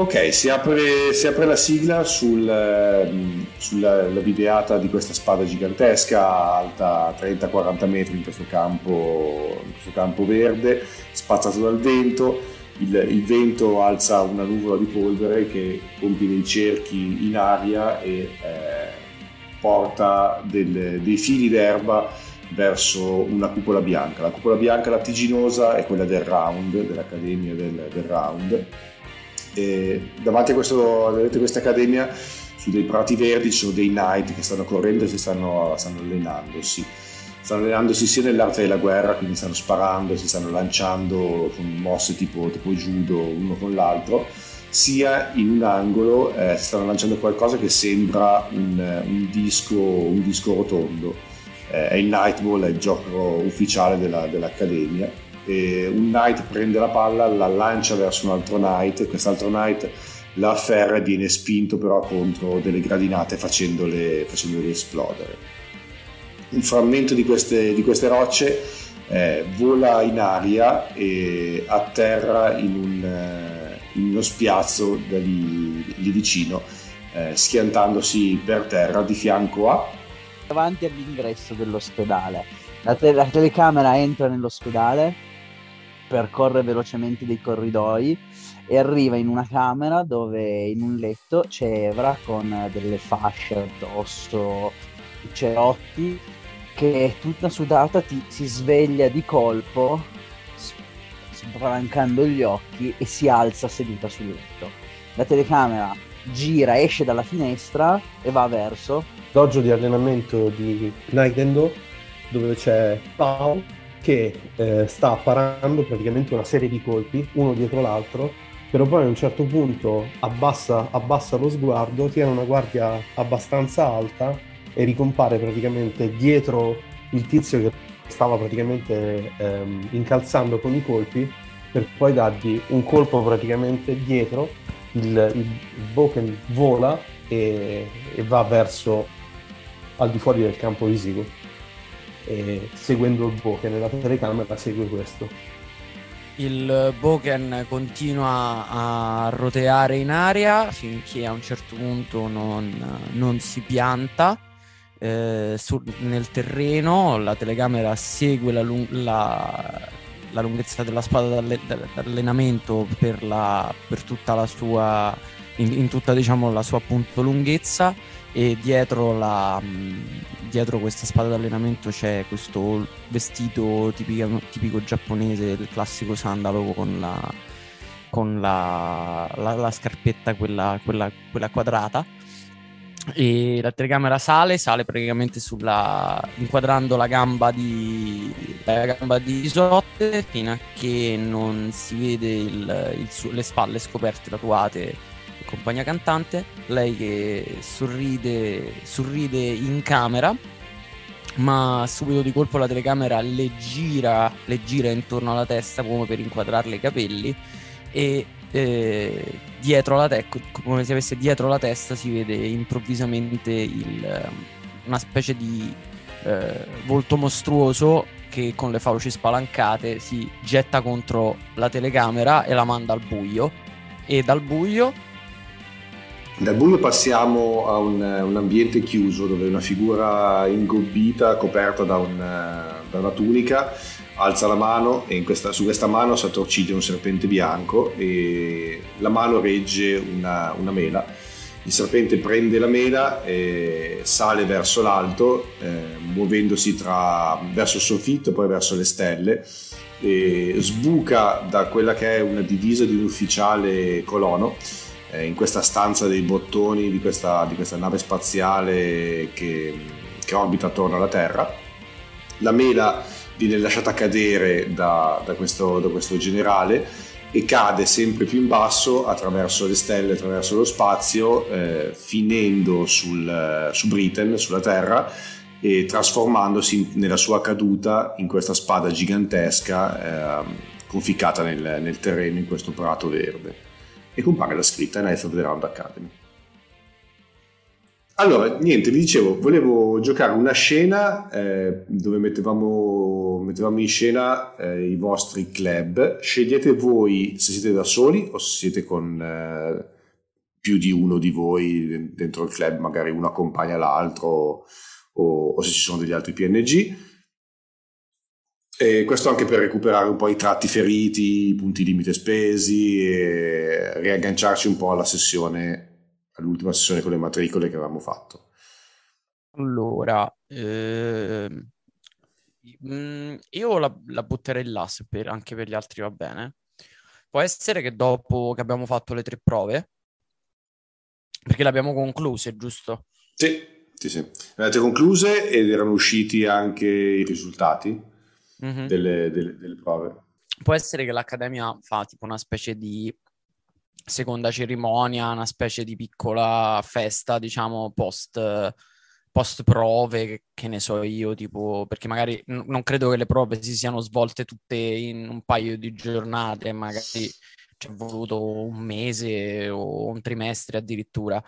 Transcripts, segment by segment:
Ok, si apre, si apre, la sigla sul, ehm, sulla videata di questa spada gigantesca, alta 30-40 metri in questo, campo, in questo campo verde, spazzato dal vento. Il, il, vento alza una nuvola di polvere che compie dei cerchi in aria e eh, porta del, dei fili d'erba verso una cupola bianca. La cupola bianca lattiginosa è quella del round, dell'Accademia del, del Round e davanti a, questo, a questa accademia, su dei prati verdi, ci sono dei knight che stanno correndo e si stanno, stanno allenandosi. Stanno allenandosi sia nell'arte della guerra, quindi stanno sparando, si stanno lanciando con mosse tipo, tipo judo uno con l'altro, sia in un angolo eh, stanno lanciando qualcosa che sembra un, un, disco, un disco, rotondo. Eh, è il Nightball, è il gioco ufficiale della, dell'Accademia e un knight prende la palla, la lancia verso un altro knight, quest'altro knight la afferra e viene spinto però contro delle gradinate facendole, facendole esplodere. Un frammento di queste, di queste rocce eh, vola in aria e atterra in, un, eh, in uno spiazzo da lì, lì vicino, eh, schiantandosi per terra di fianco a... Davanti all'ingresso dell'ospedale. La, te- la telecamera entra nell'ospedale percorre velocemente dei corridoi e arriva in una camera dove in un letto c'è Evra con delle fasce addosso, cerotti, che tutta sudata ti, si sveglia di colpo, spalancando gli occhi e si alza seduta sul letto. La telecamera gira, esce dalla finestra e va verso dojo di allenamento di Naidendo dove c'è Pau che eh, sta parando praticamente una serie di colpi, uno dietro l'altro, però poi a un certo punto abbassa, abbassa lo sguardo, tiene una guardia abbastanza alta e ricompare praticamente dietro il tizio che stava praticamente ehm, incalzando con i colpi per poi dargli un colpo praticamente dietro, il, il, Boken vola e, e va verso al di fuori del campo visivo seguendo il Boken nella telecamera segue questo. Il Boken continua a roteare in aria finché a un certo punto non, non si pianta eh, su, nel terreno, la telecamera segue la, la, la lunghezza della spada d'allenamento per, la, per tutta la sua in, in tutta diciamo, la sua appunto lunghezza e dietro, la, dietro questa spada d'allenamento c'è questo vestito tipico, tipico giapponese del classico sandalo con la, con la, la, la scarpetta quella, quella, quella, quadrata. E la telecamera sale, sale praticamente sulla inquadrando la gamba di la gamba di Isotte fino a che non si vede il, il, le spalle scoperte tatuate compagna cantante, lei che sorride, sorride in camera, ma subito di colpo la telecamera le gira, le gira intorno alla testa come per inquadrarle i capelli e eh, dietro la testa, come se avesse dietro la testa, si vede improvvisamente il, una specie di eh, volto mostruoso che con le fauci spalancate si getta contro la telecamera e la manda al buio e dal buio dal buio passiamo a un, un, ambiente chiuso dove una figura ingobbita, coperta da, un, da una tunica, alza la mano e questa, su questa mano si attorciglia un serpente bianco e la mano regge una, una mela. Il serpente prende la mela e sale verso l'alto, eh, muovendosi tra, verso il soffitto e poi verso le stelle. E sbuca da quella che è una divisa di un ufficiale colono eh, in questa stanza dei bottoni di questa, di questa nave spaziale che, che, orbita attorno alla Terra. La mela viene lasciata cadere da, da, questo, da questo generale e cade sempre più in basso attraverso le stelle, attraverso lo spazio, eh, finendo sul, su Britain, sulla Terra, e trasformandosi nella sua caduta in questa spada gigantesca eh, conficcata nel, nel terreno in questo prato verde e compare la scritta Knights of the Round Academy. allora, niente, vi dicevo, volevo giocare una scena eh, dove mettevamo, mettevamo, in scena eh, i vostri club. Scegliete voi se siete da soli o se siete con eh, più di uno di voi dentro il club, magari uno accompagna l'altro o, o se ci sono degli altri PNG. E questo anche per recuperare un po' i tratti feriti, i punti limite spesi e riagganciarci un po' alla sessione all'ultima sessione con le matricole che avevamo fatto? Allora, ehm, mm, io la, la, butterei là, se per, anche per gli altri va bene. Può essere che dopo che abbiamo fatto le tre prove, perché le abbiamo concluse, giusto? Sì, sì, sì. Le avete concluse ed erano usciti anche i risultati mm-hmm. delle, delle, delle prove. Può essere che l'Accademia fa tipo una specie di seconda cerimonia, una specie di piccola festa, diciamo, post, post prove, che, ne so io, tipo, perché magari n- non credo che le prove si siano svolte tutte in un paio di giornate, magari ci è voluto un mese o un trimestre addirittura.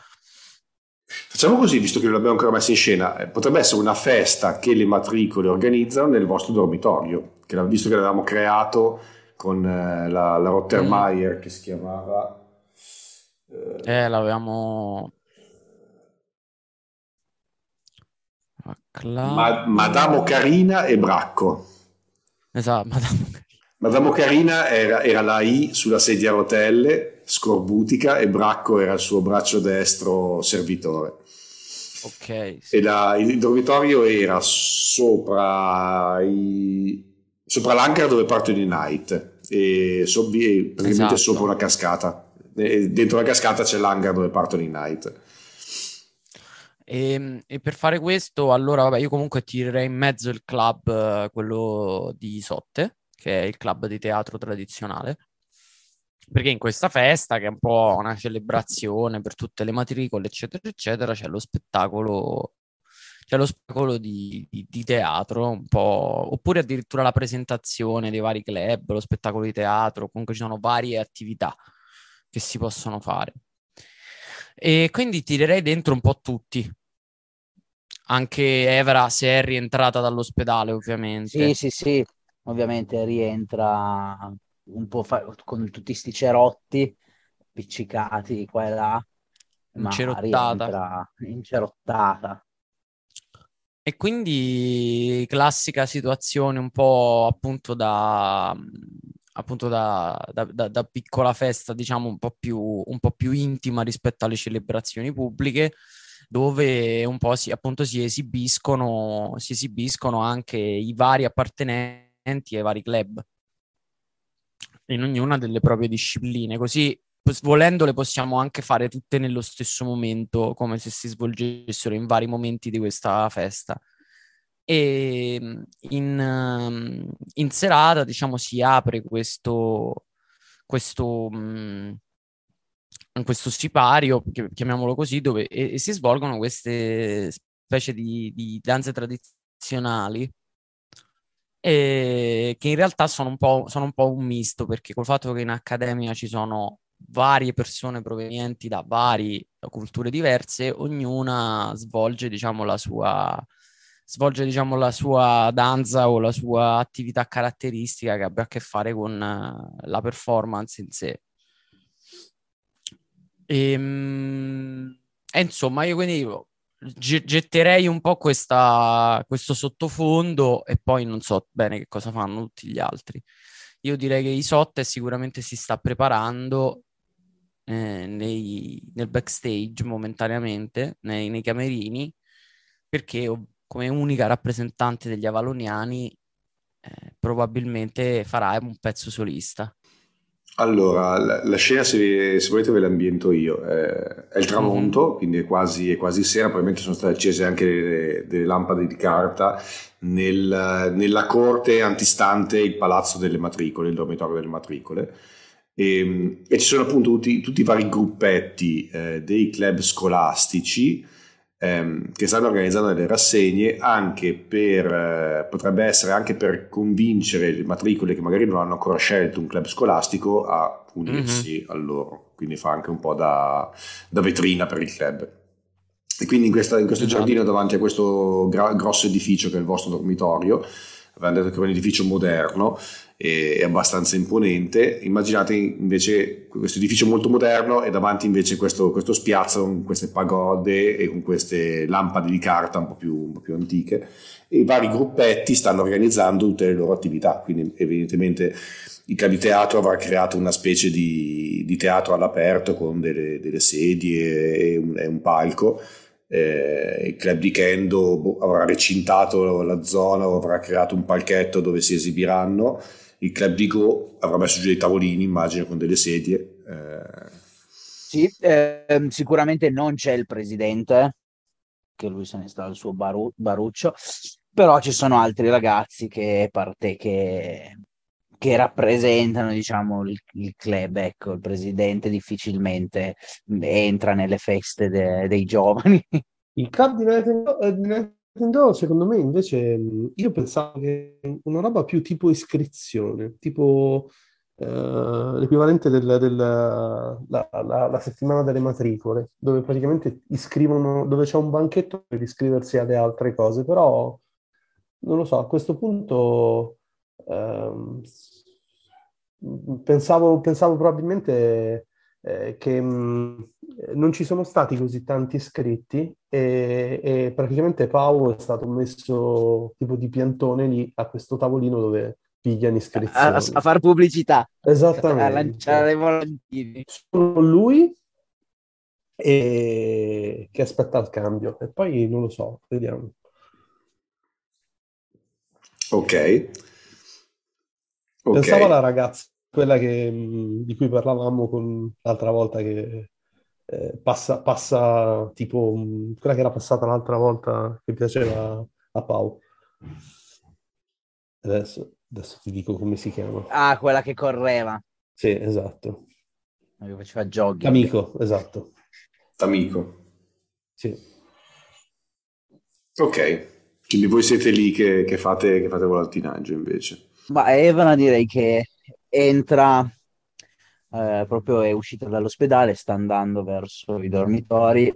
Facciamo così, visto che non l'abbiamo ancora messo in scena, eh, potrebbe essere una festa che le matricole organizzano nel vostro dormitorio, che, visto che l'avevamo creato con eh, la, la Rottermeier mm. che si chiamava eh, l'avevamo... Ma- Madamo Carina e Bracco. Esatto, Madamo Carina. Madamo Carina era, era, la I sulla sedia a rotelle, scorbutica, e Bracco era il suo braccio destro servitore. Ok. Sì. E la, il dormitorio era sopra, i, sopra l'hangar dove partono i night, e so, praticamente esatto. sopra una cascata dentro la cascata c'è l'hangar dove partono i Night. E, ehm, e, per fare questo, allora, vabbè, io comunque tirerei in mezzo il club, quello di Sotte, che è il club di teatro tradizionale. Perché in questa festa, che è un po' una celebrazione per tutte le matricole, eccetera, eccetera, c'è lo spettacolo, c'è lo spettacolo di, di, di teatro, un po', oppure addirittura la presentazione dei vari club, lo spettacolo di teatro, comunque ci sono varie attività che si possono fare. E quindi tirerei dentro un po' tutti. Anche Evra, se è rientrata dall'ospedale, ovviamente. Sì, sì, sì, ovviamente rientra un po' fa- con tutti sti cerotti appiccicati qua e là. Incerottata. Incerottata. E quindi classica situazione un po' appunto da appunto da, da, da, da, piccola festa, diciamo un po, più, un po' più intima rispetto alle celebrazioni pubbliche, dove un po' si, appunto si esibiscono, si esibiscono anche i vari appartenenti ai vari club. In ognuna delle proprie discipline, così volendole possiamo anche fare tutte nello stesso momento, come se si svolgessero in vari momenti di questa festa. E mm, in, mm, in serata diciamo si apre questo, questo, mm, questo sipario, chiamiamolo così, dove e, e si svolgono queste specie di, di danze tradizionali e che in realtà sono un, po', sono un po' un misto perché col fatto che in accademia ci sono varie persone provenienti da varie culture diverse, ognuna svolge diciamo la sua svolge diciamo la sua danza o la sua attività caratteristica che abbia a che fare con uh, la performance in sé. Ehm, e insomma, io quindi getterei un po' questa, questo sottofondo e poi non so bene che cosa fanno tutti gli altri. Io direi che Isotte sicuramente si sta preparando eh, nei, nel backstage momentaneamente, nei, nei camerini, perché come unica rappresentante degli avaloniani eh, probabilmente farà un pezzo solista. Allora, la, la scena, se, se, volete, ve l'ambiento io. Eh, è il tramonto, mm-hmm. quindi è quasi, è quasi, sera. Probabilmente sono state accese anche delle, delle lampade di carta nel, nella corte antistante il palazzo delle matricole, il dormitorio delle matricole. E, ehm, e ci sono appunto tutti, tutti i vari gruppetti eh, dei club scolastici ehm, che stanno organizzando delle rassegne anche per, eh, potrebbe essere anche per convincere le matricole che magari non hanno ancora scelto un club scolastico a unirsi mm-hmm. a loro, quindi fa anche un po' da, da vetrina per il club. E quindi in, questa, in questo esatto. giardino davanti a questo gra- grosso edificio che è il vostro dormitorio, avevamo detto che è un edificio moderno è abbastanza imponente. Immaginate invece questo edificio molto moderno e davanti invece questo, questo spiazzo con queste pagode e con queste lampade di carta un po' più, un po più antiche. E i vari gruppetti stanno organizzando tutte le loro attività, quindi evidentemente il club di teatro avrà creato una specie di, di teatro all'aperto con delle, delle sedie e un, e un palco eh, il club di Kendo boh, avrà recintato la zona o avrà creato un palchetto dove si esibiranno, il club di Go avrà messo giù dei tavolini, immagino, con delle sedie. Eh. Sì, eh, sicuramente non c'è il presidente, che lui se ne sta al suo baru- baruccio, però ci sono altri ragazzi che, parte, che, che rappresentano diciamo, il, il, club, ecco, il presidente difficilmente entra nelle feste de, dei giovani. Il club di eh, di Nintendo, secondo me invece io pensavo che una roba più tipo iscrizione, tipo eh, l'equivalente del, del la, la, la, settimana delle matricole, dove praticamente iscrivono, dove c'è un banchetto per iscriversi alle altre cose, però non lo so, a questo punto Ehm, pensavo, pensavo probabilmente eh, che mh, non ci sono stati così tanti iscritti e, e, praticamente Pau è stato messo tipo di piantone lì a questo tavolino dove pigliano iscrizioni. A, a far pubblicità. Esattamente. A lanciare volantini. Sono lui e che aspetta il cambio e poi non lo so, vediamo. Ok. Okay. Pensavo alla ragazza, quella che, di cui parlavamo con, l'altra volta, che eh, passa, passa tipo quella che era passata l'altra volta che piaceva a Pau. Adesso, adesso ti dico come si chiama. Ah, quella che correva. Sì, esatto. Che faceva jogging. Amico, esatto. Amico. Sì. Ok, quindi voi siete lì che, che, fate, che fate volantinaggio invece. Ma Evana direi che entra, eh, proprio è uscita dall'ospedale, sta andando verso i dormitori,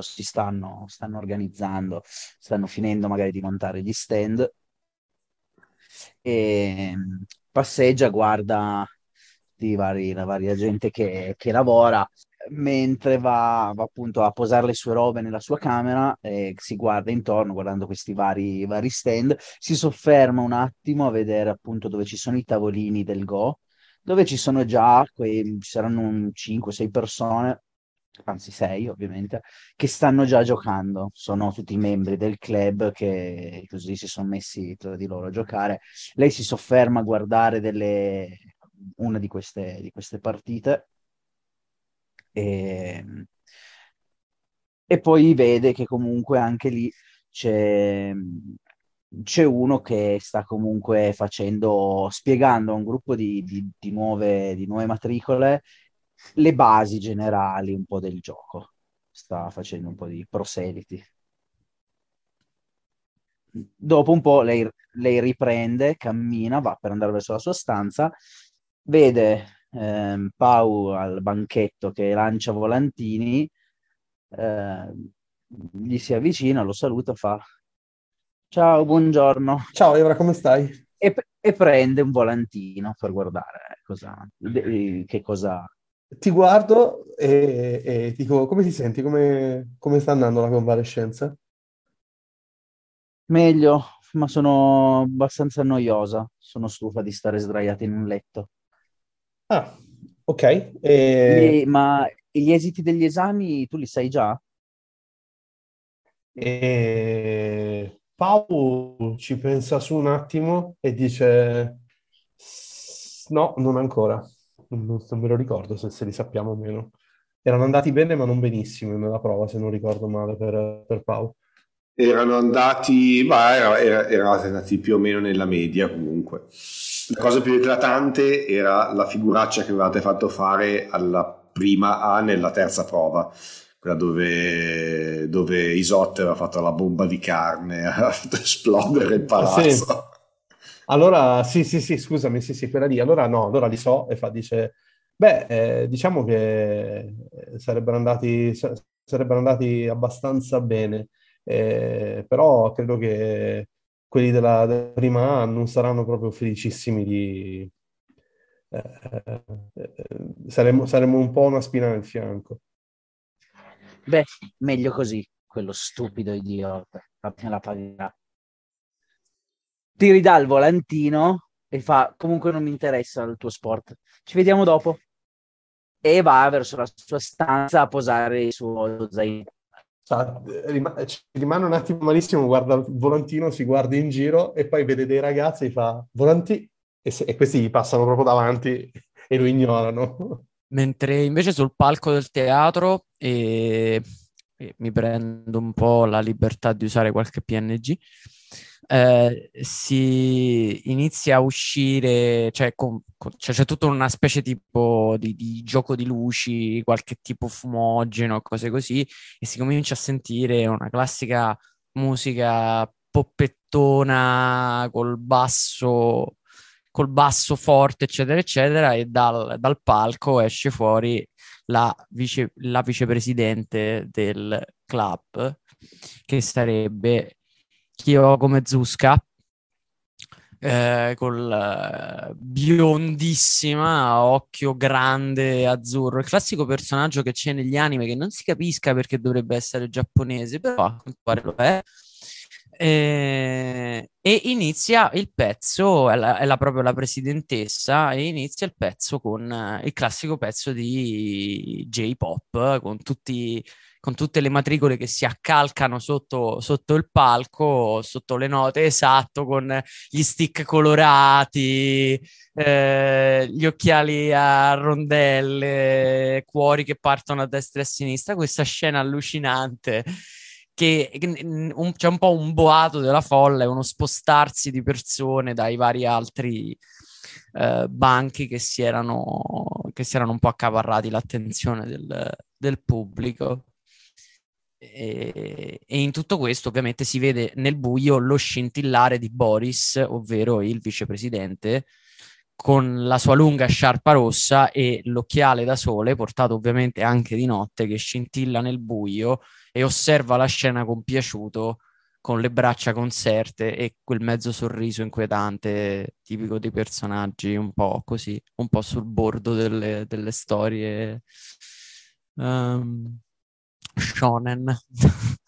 si stanno, stanno organizzando, stanno finendo magari di montare gli stand, e passeggia, guarda di vari, la varia gente che, che lavora, mentre va, va, appunto a posare le sue robe nella sua camera e si guarda intorno guardando questi vari, vari stand, si sofferma un attimo a vedere appunto dove ci sono i tavolini del Go, dove ci sono già, quei, ci saranno 5-6 persone, anzi 6 ovviamente, che stanno già giocando, sono tutti membri del club che così si sono messi tra di loro a giocare. Lei si sofferma a guardare delle, una di queste, di queste partite e, e poi vede che comunque anche lì c'è, c'è uno che sta comunque facendo, spiegando a un gruppo di, di, di, nuove, di nuove matricole le basi generali un po' del gioco. Sta facendo un po' di proseliti. Dopo un po' lei, lei riprende, cammina, va per andare verso la sua stanza, vede eh, Pau al banchetto che lancia volantini, eh, gli si avvicina, lo saluta, fa ciao, buongiorno. Ciao Evra, come stai? E, e prende un volantino per guardare cosa, che cosa... Ti guardo e, e dico, come ti senti? Come, come sta andando la convalescenza? Meglio, ma sono abbastanza noiosa. Sono stufa di stare sdraiata in un letto. Ah, ok. E... E, ma gli esiti degli esami tu li sai già? E... Paolo ci pensa su un attimo e dice no, non ancora. Non, non me lo ricordo se, se, li sappiamo o meno. Erano andati bene ma non benissimo nella prova, se non ricordo male, per, per Paolo. Erano andati, ma era, era, erano andati più o meno nella media comunque. La cosa più eclatante era la figuraccia che avevate fatto fare alla prima A nella terza prova, quella dove, dove Isotte aveva fatto la bomba di carne, ha fatto esplodere il palazzo. Sì. Allora, sì, sì, sì, scusami, sì, sì, quella lì. Allora no, allora li so e fa, dice, beh, eh, diciamo che sarebbero andati, sarebbero andati abbastanza bene, eh, però credo che quelli della, della prima A non saranno proprio felicissimi di... Eh, eh, saremmo, saremmo un po' una spina nel fianco. Beh, meglio così, quello stupido idiota, la pagherà. Ti ridà il volantino e fa, comunque non mi interessa il tuo sport, ci vediamo dopo. E va verso la sua stanza a posare il suo zaino. Ci rimane un attimo malissimo, guarda il volantino, si guarda in giro e poi vede dei ragazzi e fa volanti e, se, e questi gli passano proprio davanti e lo ignorano. Mentre invece sul palco del teatro e, e mi prendo un po' la libertà di usare qualche PNG, eh, si inizia a uscire, cioè, con, con, cioè, c'è tutta una specie tipo di, di, gioco di luci, qualche tipo fumogeno, cose così, e si comincia a sentire una classica musica poppettona col basso, col basso forte, eccetera, eccetera, e dal, dal palco esce fuori la, vice, la vicepresidente del club, che sarebbe Kyoko Mezuska, eh, col eh, biondissima, occhio grande, azzurro, il classico personaggio che c'è negli anime che non si capisca perché dovrebbe essere giapponese, però a quanto pare lo è. Eh, e inizia il pezzo, è, la, è la, proprio la presidentessa, e inizia il pezzo con eh, il classico pezzo di J-pop, con tutti con tutte le matricole che si accalcano sotto, sotto il palco, sotto le note, esatto, con gli stick colorati, eh, gli occhiali a rondelle, cuori che partono a destra e a sinistra, questa scena allucinante che, un, c'è un po' un boato della folla, uno spostarsi di persone dai vari altri eh, banchi che si, erano, che si erano un po' accaparrati l'attenzione del, del pubblico. E, e, in tutto questo ovviamente si vede nel buio lo scintillare di Boris, ovvero il vicepresidente, con la sua lunga sciarpa rossa e l'occhiale da sole, portato ovviamente anche di notte, che scintilla nel buio e osserva la scena compiaciuto con le braccia conserte e quel mezzo sorriso inquietante tipico dei personaggi un po' così, un po' sul bordo delle, delle storie. Um, shonen.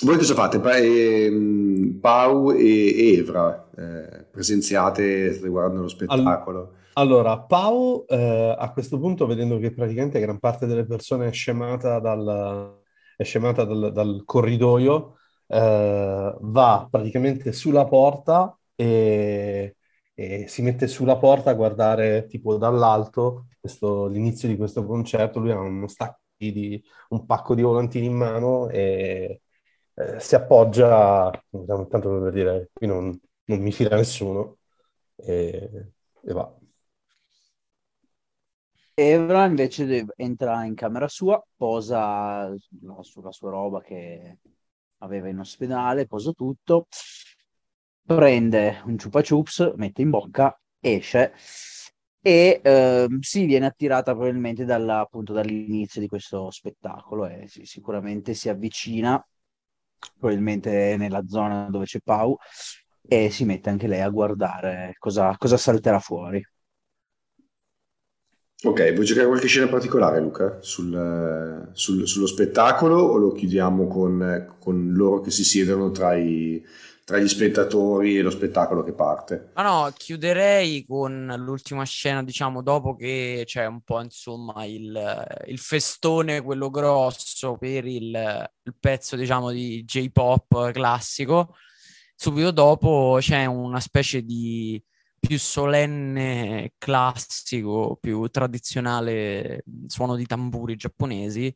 Voi cosa fate? Pa- eh, Pau e Evra eh, presenziate, guardando lo spettacolo. Allora, Pau eh, a questo punto, vedendo che praticamente gran parte delle persone è scemata dal, è scemata dal, dal corridoio, eh, va praticamente sulla porta e, e, si mette sulla porta a guardare tipo dall'alto questo, l'inizio di questo concerto, lui ha uno stacco di un pacco di volantini in mano e eh, si appoggia, tanto per dire, qui non, non mi fila nessuno e, e va. Evra invece entra in camera sua, posa sulla sua roba che aveva in ospedale, posa tutto, prende un chupa chups, mette in bocca, esce e eh, si viene attirata probabilmente dalla, appunto, dall'inizio di questo spettacolo e sì, sicuramente si avvicina probabilmente nella zona dove c'è Pau e si mette anche lei a guardare cosa, cosa salterà fuori. Ok, vuoi giocare qualche scena particolare Luca sul, sul, sullo spettacolo o lo chiudiamo con, con loro che si siedono tra i, tra gli spettatori e lo spettacolo che parte. Ma no, chiuderei con l'ultima scena, diciamo, dopo che c'è un po', insomma, il, il festone, quello grosso per il, il, pezzo, diciamo, di J-pop classico. Subito dopo c'è una specie di più solenne, classico, più tradizionale suono di tamburi giapponesi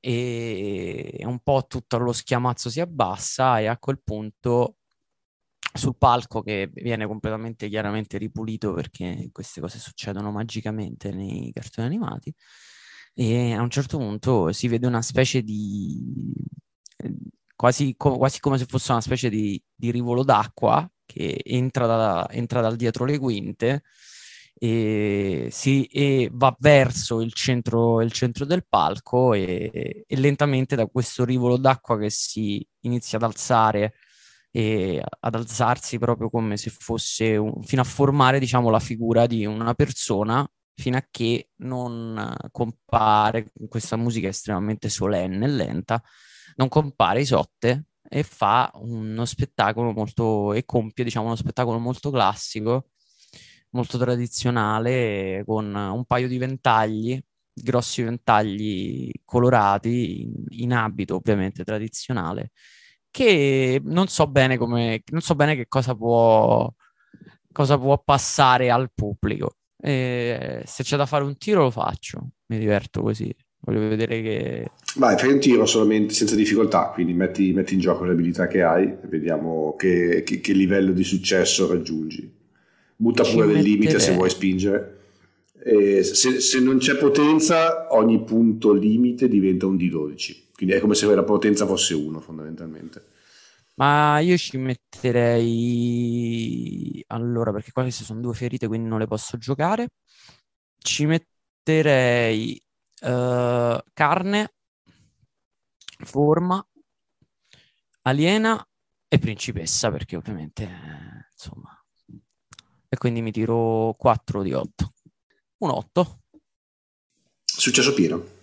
e un po' tutto lo schiamazzo si abbassa e a quel punto sul palco che viene completamente chiaramente ripulito perché queste cose succedono magicamente nei cartoni animati e a un certo punto si vede una specie di quasi, quasi come se fosse una specie di, di rivolo d'acqua che entra, da, entra dal dietro le quinte e, si, e va verso il centro, il centro del palco e, e, lentamente da questo rivolo d'acqua che si inizia ad alzare e ad alzarsi proprio come se fosse un, fino a formare diciamo la figura di una persona fino a che non compare questa musica estremamente solenne e lenta non compare Isotte e fa uno spettacolo molto e compie diciamo uno spettacolo molto classico molto tradizionale con un paio di ventagli, grossi ventagli colorati in, in abito ovviamente tradizionale, che non so bene come, non so bene che cosa può, cosa può passare al pubblico. E se c'è da fare un tiro lo faccio, mi diverto così. Voglio vedere che. Vai, fai un tiro solamente senza difficoltà, quindi metti, metti in gioco le abilità che hai e vediamo che, che, che livello di successo raggiungi butta pure del limite se vuoi spingere. Se, se, non c'è potenza, ogni punto limite diventa un D12. Quindi è come se la potenza fosse uno, fondamentalmente. Ma io ci metterei. Allora, perché qua queste sono due ferite, quindi non le posso giocare. Ci metterei uh, carne, forma, aliena e principessa, perché ovviamente, eh, insomma, e quindi mi tiro 4 di 8. Un 8. Successo pieno.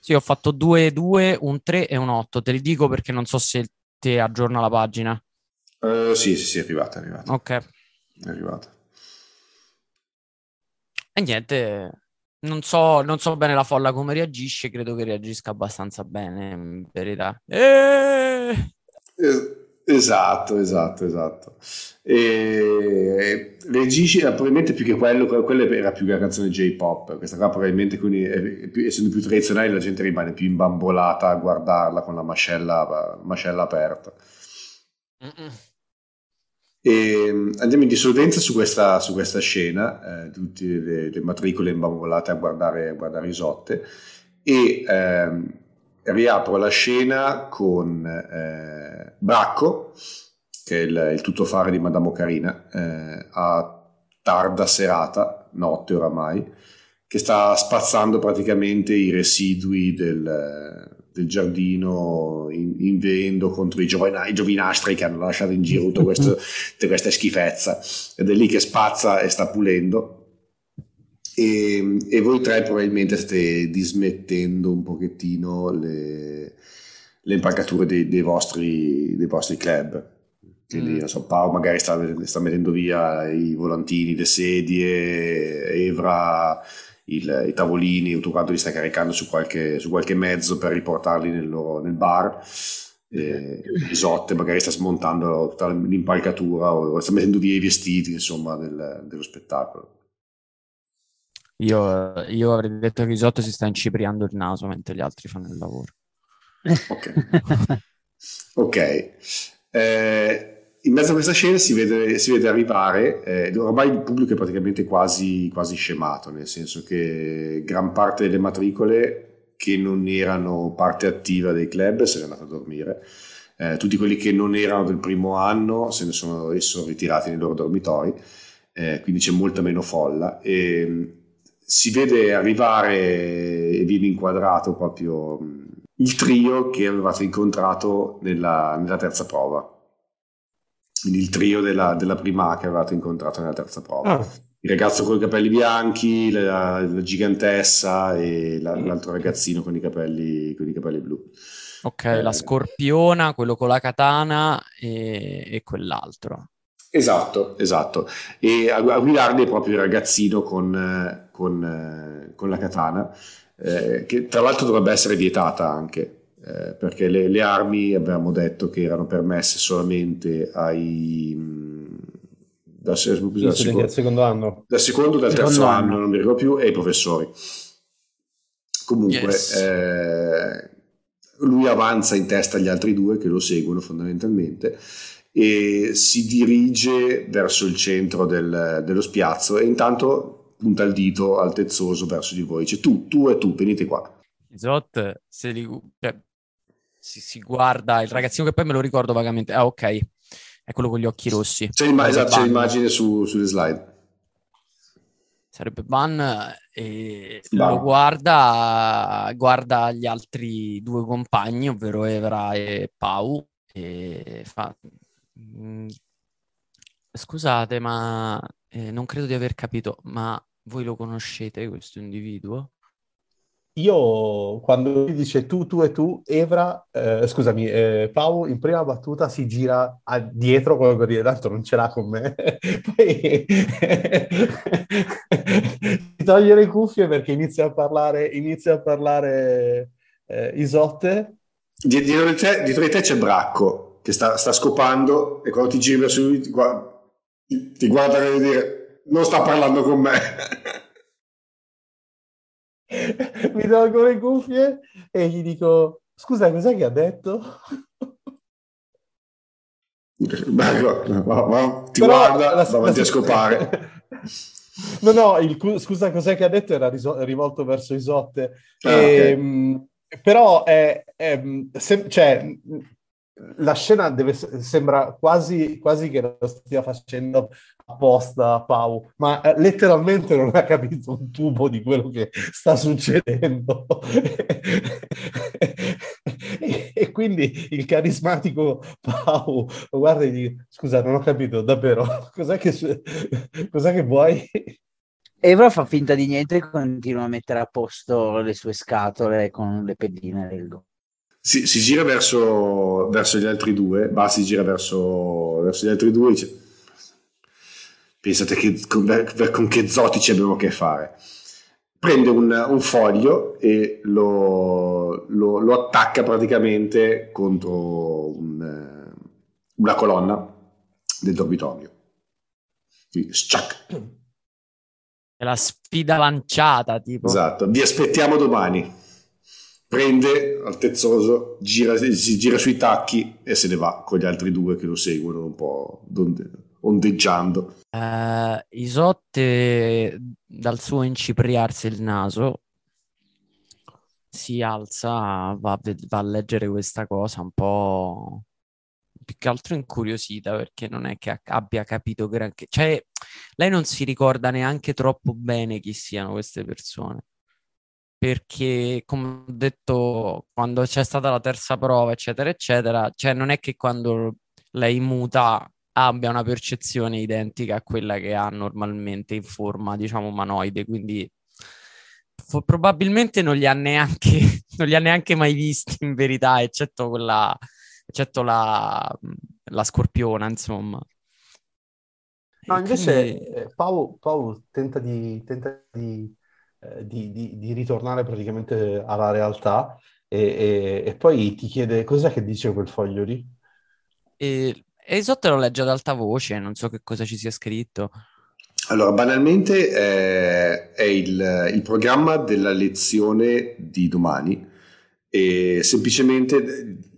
Sì, ho fatto 2, 2, un 3 e un 8. Te li dico perché non so se ti aggiorna la pagina. Uh, sì, sì, sì, è arrivata, è arrivata. Ok. È arrivata. E niente, non so, non so bene la folla come reagisce, credo che reagisca abbastanza bene, in verità. Eh! Eh Esatto, esatto, esatto. E, reagisci probabilmente più che quello, quello era più che la canzone J-pop, questa qua probabilmente quindi più, essendo più tradizionale la gente rimane più imbambolata a guardarla con la mascella, mascella aperta. E andiamo in dissolvenza su questa, su questa scena, eh, tutte le, le, matricole imbambolate a guardare, a guardare Isotte e ehm, riapro la scena con eh, Bracco, che è il, il tuttofare di Madame Ocarina, eh, a tarda serata, notte oramai, che sta spazzando praticamente i residui del, del giardino in, invendo contro i, giovina, i, giovinastri che hanno lasciato in giro tutta questa schifezza. Ed è lì che spazza e sta pulendo e, e, voi tre probabilmente state dismettendo un pochettino le, le impalcature dei, dei, vostri, dei, vostri, club. Quindi, mm. non so, Pau magari sta, sta, mettendo via i volantini, le sedie, Evra il, i tavolini, tutto quanto li sta caricando su qualche, su qualche mezzo per riportarli nel, loro, nel bar. Eh, Isotte magari sta smontando tutta l'impalcatura o sta mettendo via i vestiti insomma del, dello spettacolo. Io, io, avrei detto che Risotto si sta incipriando il naso mentre gli altri fanno il lavoro. Ok. ok. Eh, in mezzo a questa scena si vede, si vede arrivare, eh, ormai il pubblico è praticamente quasi, quasi scemato, nel senso che gran parte delle matricole che non erano parte attiva dei club se ne è andata a dormire. Eh, tutti quelli che non erano del primo anno se ne sono, sono ritirati nei loro dormitori, eh, quindi c'è molta meno folla. E, si vede arrivare e viene inquadrato proprio il trio che avevate incontrato nella, nella terza prova. Quindi il trio della, della, prima che avevate incontrato nella terza prova. Ah. Il ragazzo con i capelli bianchi, la, la gigantessa e la, l'altro ragazzino con i capelli, con i capelli blu. Ok, eh, la scorpiona, quello con la katana e, e quell'altro. Esatto, esatto. E a, a guidarli è proprio il ragazzino con, con, con la katana, eh, che tra l'altro dovrebbe essere vietata anche, eh, perché le, le, armi avevamo detto che erano permesse solamente ai... Dal, dal, secondo, secondo anno. Dal secondo, dal secondo terzo anno. anno, non mi ricordo più, e ai professori. Comunque, yes. eh, lui avanza in testa agli altri due che lo seguono fondamentalmente e si dirige verso il centro del, dello spiazzo e intanto punta il dito altezzoso verso di voi. Dice tu, tu e tu, venite qua. Zot se li, cioè, si, si, guarda il ragazzino che poi me lo ricordo vagamente. Ah, ok, è quello con gli occhi rossi. C'è, l'ima- esatto, c'è l'immagine su, sulle slide. sarebbe Ban e Ban. lo guarda, guarda gli altri due compagni, ovvero Evra e Pau, e fa... "Mm, Scusate, ma eh, non credo di aver capito, ma voi lo conoscete questo individuo? Io, quando mi dice tu, tu e tu, Evra, eh, scusami, eh, Pau in prima battuta si gira a- dietro come per dire, tanto non ce l'ha con me. Poi si toglie le cuffie perché inizia a parlare, inizia a parlare eh, Isotte. Di- Dietro di te, dietro di te c'è Bracco che sta, sta scopando e quando ti giri verso lui ti guarda, ti, ti guarda e dire non sta parlando con me. Mi tolgo le cuffie e gli dico, scusa, cos'è che ha detto? Bracco, ma- ma ti Però guarda, la- va avanti la- a scopare. No, no, il cu- scusa cos'è che ha detto era riso- rivolto verso Isotte. Ah, Ehm, Però è, è- se- cioè, la scena deve, sembra quasi, quasi che lo stia facendo apposta Pau, ma eh, letteralmente non ha capito un tubo di quello che sta succedendo. e, e quindi il carismatico Pau lo guarda e gli dice, scusa, non ho capito davvero, cos'è che, cos'è che vuoi? Evra fa finta di niente e continua a mettere a posto le sue scatole con le pedine del go. Si, si gira verso, verso gli altri due, si gira verso, verso gli altri due e dice pensate che, con, con che zotici abbiamo a che fare. Prende un, un foglio e lo, lo- lo attacca praticamente contro un, eh, una colonna del dormitorio. Quindi, sciac. È la sfida lanciata, tipo. Esatto, vi aspettiamo domani. Prende altezzoso, gira, si gira sui tacchi e se ne va con gli altri due che lo seguono un po' donde- ondeggiando. Eh, Isotte, dal suo incipriarsi il naso, si alza, va a, va a leggere questa cosa un po' più che altro incuriosita perché non è che abbia capito granché. Cioè, lei non si ricorda neanche troppo bene chi siano queste persone. Perché, come ho detto, quando c'è stata la terza prova, eccetera, eccetera, cioè non è che quando lei muta abbia una percezione identica a quella che ha normalmente in forma, diciamo, umanoide, quindi fo- probabilmente non li ha neanche, non li ha neanche mai visti in verità, eccetto quella, eccetto la, la scorpiona, insomma. No, invece quindi- eh, Pau, Pau tenta, di, tenta di, eh, di- di- di ritornare praticamente alla realtà e, e- e poi ti chiede cos'è che dice quel foglio lì? E, e Isotte lo legge ad alta voce, non so che cosa ci sia scritto. Allora, banalmente eh, è il, il programma della lezione di domani e semplicemente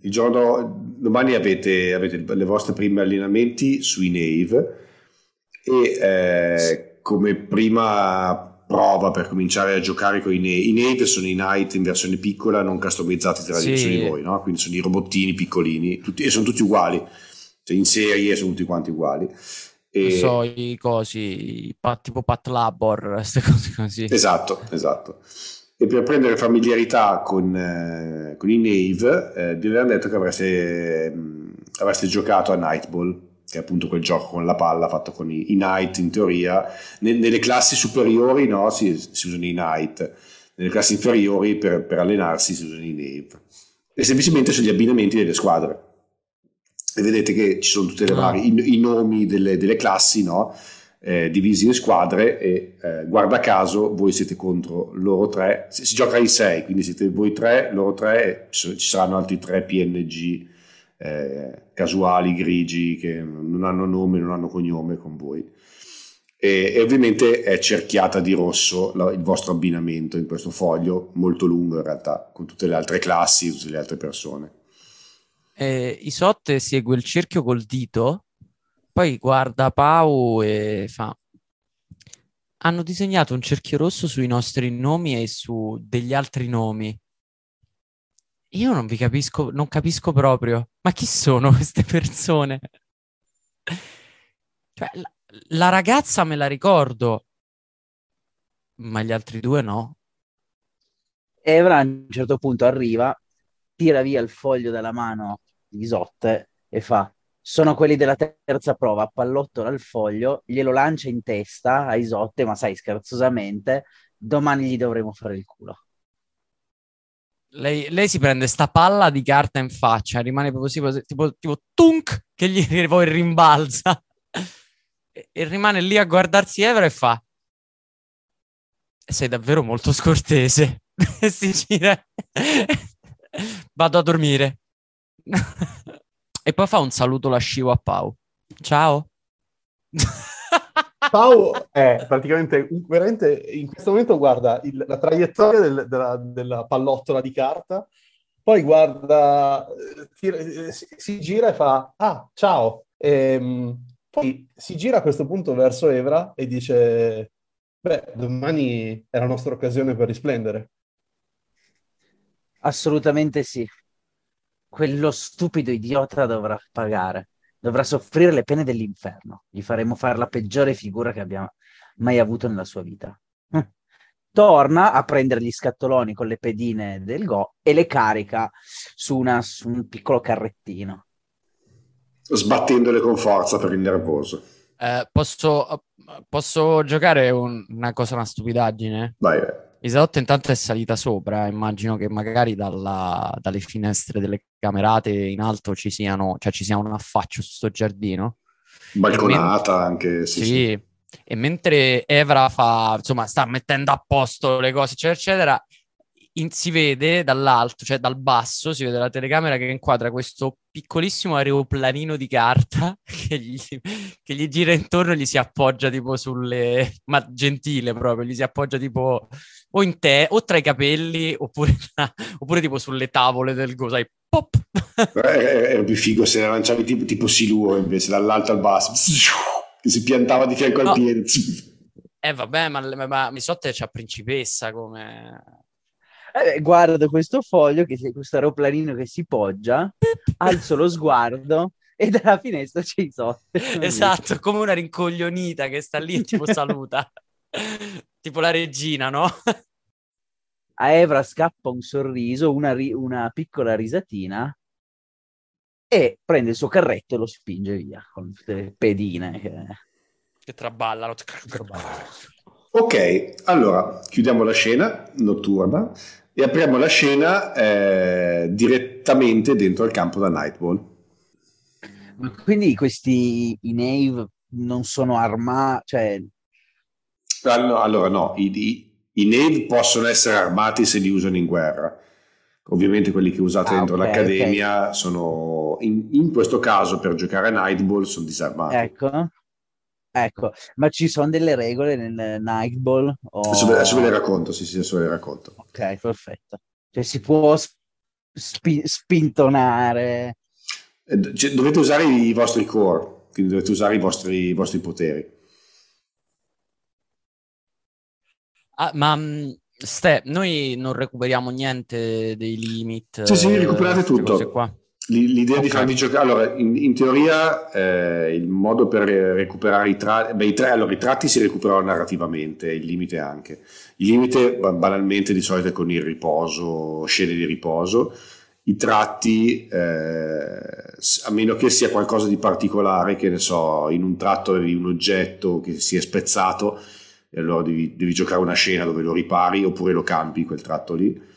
il giorno domani avete, avete le vostre prime allenamenti sui Nave e eh, come prima prova per cominciare a giocare con i Nave, i Nave sono i Knight in versione piccola non customizzati tra Sì. su di voi, no? quindi sono i robottini piccolini tutti- e sono tutti uguali, cioè in serie sono tutti quanti uguali. Non E- so, i cosi, tipo Pat Labor, queste cose così. Esatto, esatto. E per prendere familiarità con, eh, con i Nave, eh, vi avevano detto che avreste, mh, avreste giocato a Nightball, che è appunto quel gioco con la palla fatto con i, i Knight in teoria. Ne- nelle classi superiori no, si, si usano i Knight, nelle classi inferiori per, per allenarsi si usano i Nave. E semplicemente sono gli abbinamenti delle squadre. E vedete che ci sono tutti Ah. i, i nomi delle, delle classi, no? eh, divisi in squadre e eh, guarda caso voi siete contro loro tre, si, si gioca in sei, quindi siete voi tre, loro tre, ci, ci saranno altri tre PNG eh, casuali, grigi, che non hanno nome, non hanno cognome con voi. E, e ovviamente è cerchiata di rosso la- il vostro abbinamento in questo foglio, molto lungo in realtà, con tutte le altre classi, tutte le altre persone. E Isotte segue il cerchio col dito, poi guarda Pau e fa: Hanno disegnato un cerchio rosso sui nostri nomi e su degli altri nomi. Io non vi capisco, non capisco proprio. Ma chi sono queste persone? Cioè, la, la ragazza me la ricordo, Ma gli altri due no. Evra a un certo punto arriva, tira via il foglio dalla mano Isotte e fa sono quelli della terza prova, pallottola il foglio, glielo lancia in testa a Isotte, ma sai, scherzosamente, domani gli dovremo fare il culo. Lei, lei si prende sta palla di carta in faccia, rimane proprio così, tipo, tipo tunk, che gli poi rimbalza. E, e rimane lì a guardarsi Evra e fa sei davvero molto scortese. si gira. Vado a dormire. E poi fa un saluto lascivo a Pau. Ciao. Pau è praticamente, veramente, in questo momento guarda il, la traiettoria del, della, della, pallottola di carta, poi guarda, tira, si, si, gira e fa, ah, ciao. E, ehm, poi si gira a questo punto verso Evra e dice, beh, domani è la nostra occasione per risplendere. Assolutamente sì. Quello stupido idiota dovrà pagare dovrà soffrire le pene dell'inferno. Gli faremo fare la peggiore figura che abbia mai avuto nella sua vita. Hm. Torna a prendere gli scatoloni con le pedine del Go e le carica su, una, su un piccolo carrettino. Sbattendole con forza per il nervoso. Eh, posso, posso, giocare un, una cosa, una stupidaggine? Vai, vai. Isaotto intanto è salita sopra, immagino che magari dalla, dalle finestre delle camerate in alto ci siano, cioè ci sia un affaccio su sto giardino. Balconata men- anche, sì, sì, sì. E mentre Evra fa, insomma, sta mettendo a posto le cose, eccetera, eccetera, in, si vede dall'alto, cioè dal basso, si vede la telecamera che inquadra questo piccolissimo aeroplanino di carta che gli, che gli gira intorno e gli si appoggia tipo sulle... ma gentile proprio, gli si appoggia tipo o in te o tra i capelli oppure, oppure tipo sulle tavole del go, sai, pop! Era più figo se la lanciavi tipo, tipo Siluo invece, dall'alto al basso, che si piantava di fianco al no. piede. Eh vabbè, ma, ma, ma Misotte c'ha principessa come... Eh, guardo questo foglio, che, questo aeroplanino che si poggia, alzo lo sguardo e dalla finestra c'è Isotte. Esatto, come una rincoglionita che sta lì e tipo saluta. tipo la regina, no? A Evra scappa un sorriso, una, ri- una piccola risatina e prende il suo carretto e lo spinge via con le pedine che, che traballano. Ok, allora chiudiamo la scena notturna e apriamo la scena eh, direttamente dentro il campo da Nightball. Quindi questi i Nave non sono armati, cioè... Allora no, i, i, i, Nave possono essere armati se li usano in guerra. Ovviamente quelli che usate ah, dentro okay, l'accademia okay. sono, in, in, questo caso per giocare a Nightball sono disarmati. Ecco. Ecco, ma ci sono delle regole nel Nightball? O... Adesso, adesso ve le racconto, sì, sì, adesso ve le racconto. Ok, perfetto. Cioè si può spi- spintonare. Eh, cioè, dovete usare i vostri core, quindi dovete usare i vostri, i vostri poteri. Ah, ma mm, Ste, noi non recuperiamo niente dei limit. Sì, sì, recuperate tutto. Qua. L'idea okay. di farvi giocare, allora in, in teoria eh, il modo per recuperare i tratti, beh i, tra... allora, i tratti si recuperano narrativamente, il limite anche. Il limite banalmente di solito è con il riposo, scene di riposo. I tratti, eh, a meno che sia qualcosa di particolare, che ne so, in un tratto di un oggetto che si è spezzato, e allora devi, devi giocare una scena dove lo ripari oppure lo cambi quel tratto lì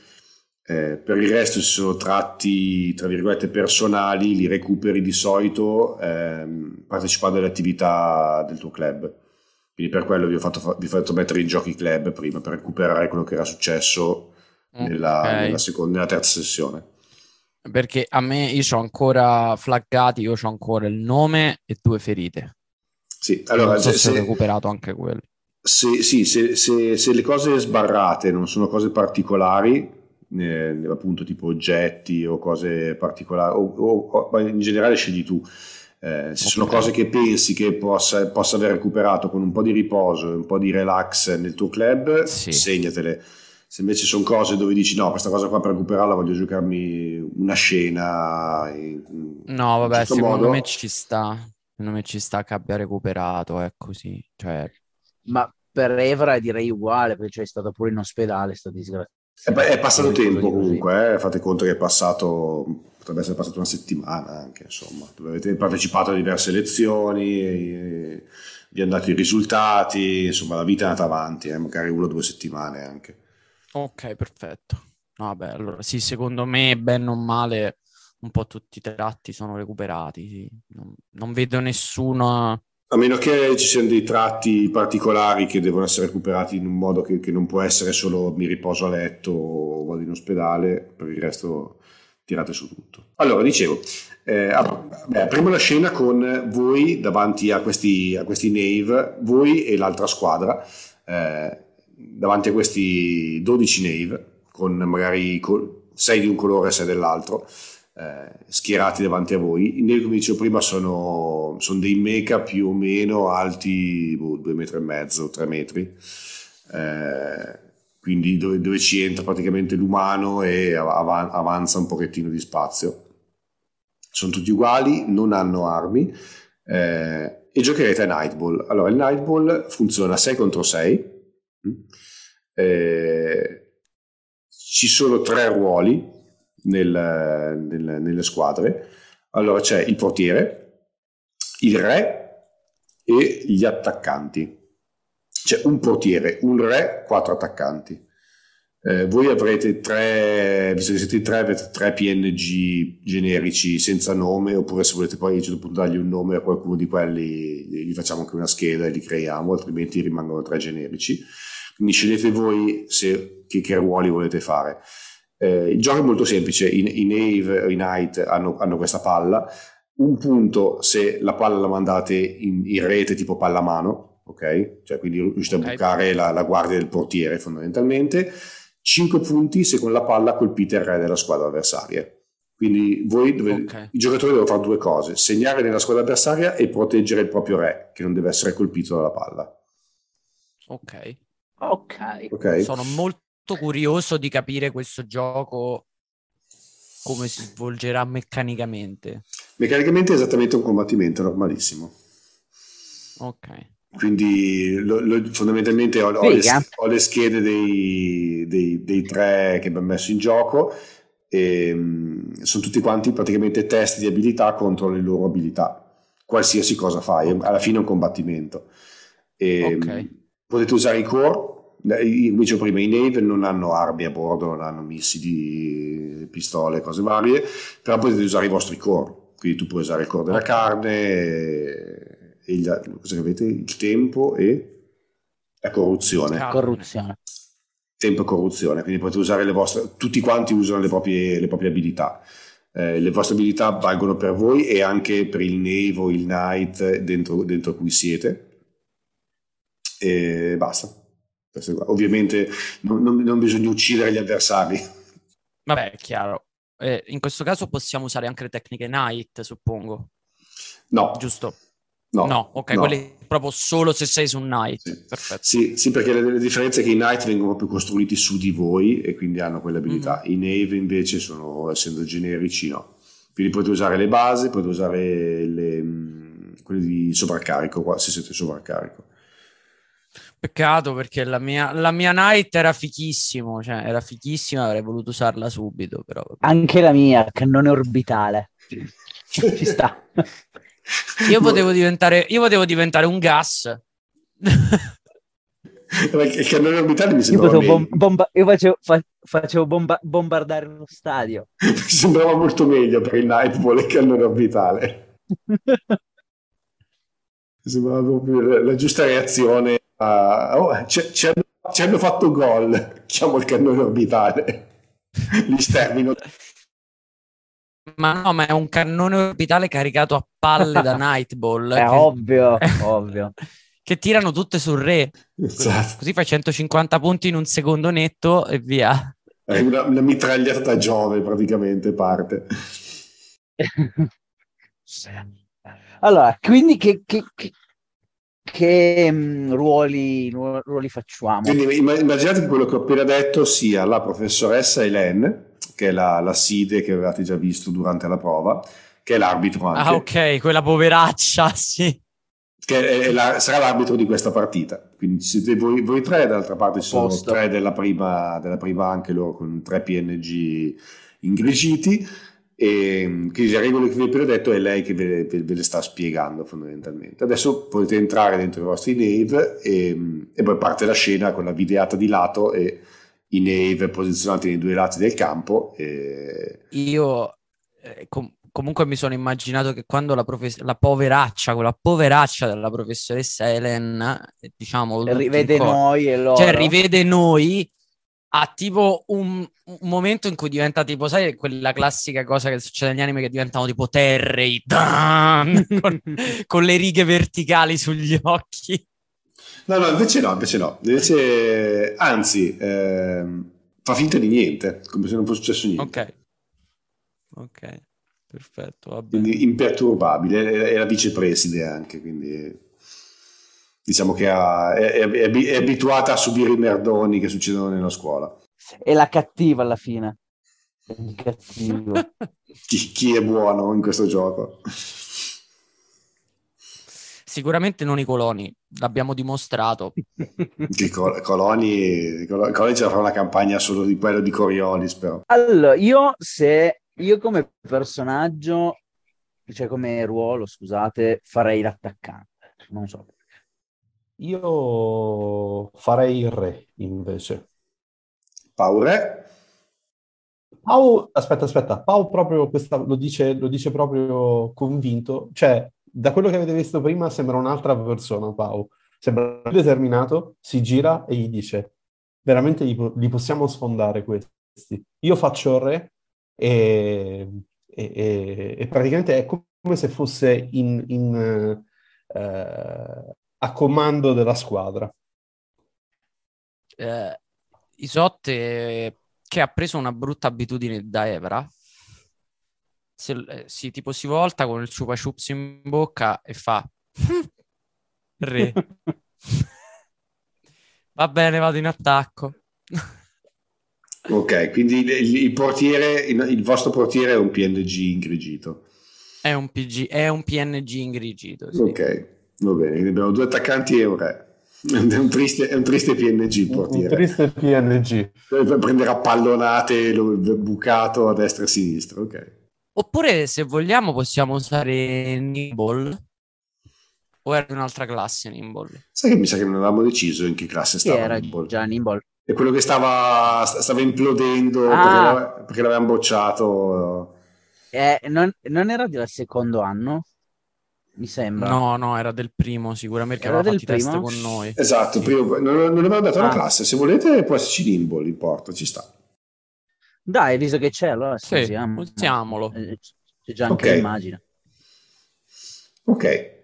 eh, per il resto ci sono tratti, tra virgolette, personali, li recuperi di solito ehm, partecipando alle attività del tuo club. Quindi per quello vi ho, fatto, vi ho fatto mettere in gioco i club prima, per recuperare quello che era successo nella, okay. nella, seconda, nella terza sessione. Perché a me, io ho ancora flaggati, io ho ancora il nome e due ferite. Sì, allora... Non so se, se ho recuperato anche quello. Se, sì, se, se, se le cose sbarrate non sono cose particolari, eh, appunto tipo oggetti o cose particolari, o, o, o in generale scegli tu. Eh, se sono cose che pensi che possa, possa, aver recuperato con un po' di riposo e un po' di relax nel tuo club, sì. segnatele. Se invece sono cose dove dici no, questa cosa qua per recuperarla voglio giocarmi una scena. In, no, vabbè, certo secondo modo. me ci sta. Secondo me ci sta che abbia recuperato, è così. Cioè... Ma per Evra direi uguale, perché c'è stato pure in ospedale, sta disgrazia. È, è passato tempo comunque, eh? fate conto che è passato, potrebbe essere passata una settimana anche, insomma, dove avete partecipato a diverse lezioni, e, vi hanno dato i risultati, insomma la vita è andata avanti, eh? magari una o due settimane anche. Ok, perfetto. Vabbè, allora sì, secondo me, bene o male, un po' tutti i tratti sono recuperati. Sì. Non, non, vedo nessuno. A meno che ci siano dei tratti particolari che devono essere recuperati in un modo che, che non può essere solo mi riposo a letto o vado in ospedale, per il resto tirate su tutto. Allora, dicevo, eh, beh, apriamo la scena con voi davanti a questi, a questi Nave, voi e l'altra squadra, eh, davanti a questi 12 Nave, con magari 6 di un colore e 6 dell'altro, eh, schierati davanti a voi. I neri, come dicevo prima, sono, sono dei mecha più o meno alti boh, due metri e mezzo, tre metri. Eh, quindi dove, dove, ci entra praticamente l'umano e av- avanza un pochettino di spazio. Sono tutti uguali, non hanno armi eh, e giocherete a Nightball. Allora, il Nightball funziona 6 contro 6. Eh, ci sono tre ruoli nel, nel, nelle squadre. Allora c'è il portiere, il re e gli attaccanti. C'è un portiere, un re, quattro attaccanti. Eh, voi avrete tre, visto che siete tre, avete tre PNG generici senza nome, oppure se volete poi a un certo punto dargli un nome a qualcuno di quelli, gli facciamo anche una scheda e li creiamo, altrimenti rimangono tre generici. Quindi scegliete voi se, che, che ruoli volete fare. Eh, il gioco è molto semplice, i, i Nave i Knight hanno, hanno, questa palla, un punto se la palla la mandate in, in rete tipo pallamano, ok? Cioè quindi riuscite okay. a bucare la, la, guardia del portiere fondamentalmente, 5 punti se con la palla colpite il re della squadra avversaria. Quindi voi dove, okay. i giocatori devono fare due cose, segnare nella squadra avversaria e proteggere il proprio re, che non deve essere colpito dalla palla. Ok. Ok. okay. Sono molto curioso di capire questo gioco come si svolgerà meccanicamente. Meccanicamente è esattamente un combattimento normalissimo. Ok. Quindi lo, lo, fondamentalmente ho, ho, le, ho, le, schede dei, dei, dei, tre che abbiamo messo in gioco e mh, sono tutti quanti praticamente test di abilità contro le loro abilità. Qualsiasi cosa fai, alla fine è un combattimento. E, okay. Potete usare i core come dicevo prima, i Nave non hanno armi a bordo, non hanno missili, pistole, cose varie, però potete usare i vostri core. Quindi tu puoi usare il core della carne, e, e il, cosa avete? il tempo e la corruzione. Corruzione. Tempo e corruzione, quindi potete usare le vostre, tutti quanti usano le proprie, le proprie abilità. Eh, le vostre abilità valgono per voi e anche per il Nave o il Knight dentro, dentro cui siete. E basta. Ovviamente non, non, non bisogna uccidere gli avversari. Vabbè, è chiaro. Eh, in questo caso possiamo usare anche le tecniche Night, suppongo. No. Giusto? No, no ok, no. quelli proprio solo se sei su Night. Sì, Perfetto. Sì, sì perché le, le differenze è che i Night vengono proprio costruiti su di voi e quindi hanno quelle abilità. Mm-hmm. I Nave invece sono, essendo generici, no. Quindi potete usare le basi, potete usare le, mm, quelle di sovraccarico, se siete sovraccarico. Peccato perché la mia, la mia night era fichissimo, cioè era fichissima, avrei voluto usarla subito. Però. Anche la mia, cannone orbitale. Ci sta. Io potevo diventare, io potevo diventare un gas. Il cannone orbitale mi sembrava io, bom- bomba- io facevo, fa- facevo bomba- bombardare uno stadio. mi sembrava molto meglio per il Nightball il cannone orbitale. mi sembrava proprio la, la giusta reazione oh, ci, ci, hanno, ci, hanno, fatto gol, chiamo il cannone orbitale, li stermino. Ma no, ma è un cannone orbitale caricato a palle da Nightball. è che... ovvio, ovvio. Che tirano tutte sul re. Esatto. Così fai 150 punti in un secondo netto e via. È una, una mitragliata Giove praticamente parte. allora, quindi che, che, che che mh, mm, ruoli, ruoli, facciamo? Quindi immaginate che quello che ho appena detto sia la professoressa Hélène, che è la, la SIDE che avevate già visto durante la prova, che è l'arbitro anche. Ah ok, quella poveraccia, sì. Che è, è la, sarà l'arbitro di questa partita. quindi siete voi, voi tre, dall'altra parte ci sono Posto. tre della prima, della prima anche loro con tre PNG ingrigiti. E quindi le regole che vi ho appena detto è lei che ve, ve- ve le sta spiegando fondamentalmente. Adesso potete entrare dentro i vostri nave e, e poi parte la scena con la videata di lato e i nave posizionati nei due lati del campo. E... Io eh, com- comunque mi sono immaginato che quando la, profes- la poveraccia, quella poveraccia della professoressa Helen, eh, diciamo, Rivede noi e loro. cioè rivede noi, ha tipo un, un momento in cui diventa tipo, sai, quella classica cosa che succede negli anime che diventano tipo terrei, dan, con, con le righe verticali sugli occhi. No, no, invece no, invece no. Invece, anzi, ehm, fa finta di niente, come se non fosse successo niente. Ok, ok, perfetto, va bene. Quindi imperturbabile, è, è la vicepreside anche, quindi diciamo che ha- è, è- è abi- è abituata a subire i merdoni che succedono nella scuola. È la cattiva alla fine. È il cattivo. Chi, chi è buono in questo gioco? Sicuramente non i coloni, l'abbiamo dimostrato. Che Col- Coloni, Col- Coloni ce la fa una campagna solo di quello di Coriolis, però. Allora, io se io come personaggio, cioè come ruolo, scusate, farei l'attaccante. Non so. Io farei il re invece. Paure? Pau, aspetta, aspetta, Pau proprio questa, lo dice, lo dice proprio convinto, cioè da quello che avete visto prima sembra un'altra persona Pau, sembra determinato, si gira e gli dice veramente li, li possiamo sfondare questi. Io faccio il re e, e- e- e praticamente è come se fosse in, in, eh, a comando della squadra. Eh, Isotte che ha preso una brutta abitudine da Evra, se- eh, sì, tipo si volta con il chupa chups in bocca e fa re. Va bene, vado in attacco. Ok, quindi il, il portiere, il, il vostro portiere è un PNG ingrigito. È un PG, è un PNG ingrigito. sì. Ok, va bene, quindi abbiamo due attaccanti e un re. È un triste, è un triste PNG il Un portiere. triste PNG. Prenderà pallonate lo- bucato a destra e a sinistra, ok. Oppure, se vogliamo, possiamo usare Nimble. O era di un'altra classe Nimble? Sai che mi sa che non avevamo deciso in che classe Sì, stava era Nimble. già Nimble. È quello che stava, stava implodendo Ah. perché l'avevamo bocciato. Eh, non, non era del secondo anno? Mi sembra. No, no, era del primo sicuramente Era aveva del fatto i test primo? con noi. Esatto, Sì. prima- non, non avevamo dato la Ah. classe. Se volete può esserci Nimble, importa, ci sta. Dai, visto che c'è, allora Sì, usiamo. usiamolo. Eh, C'è già anche Ok. l'immagine. Ok.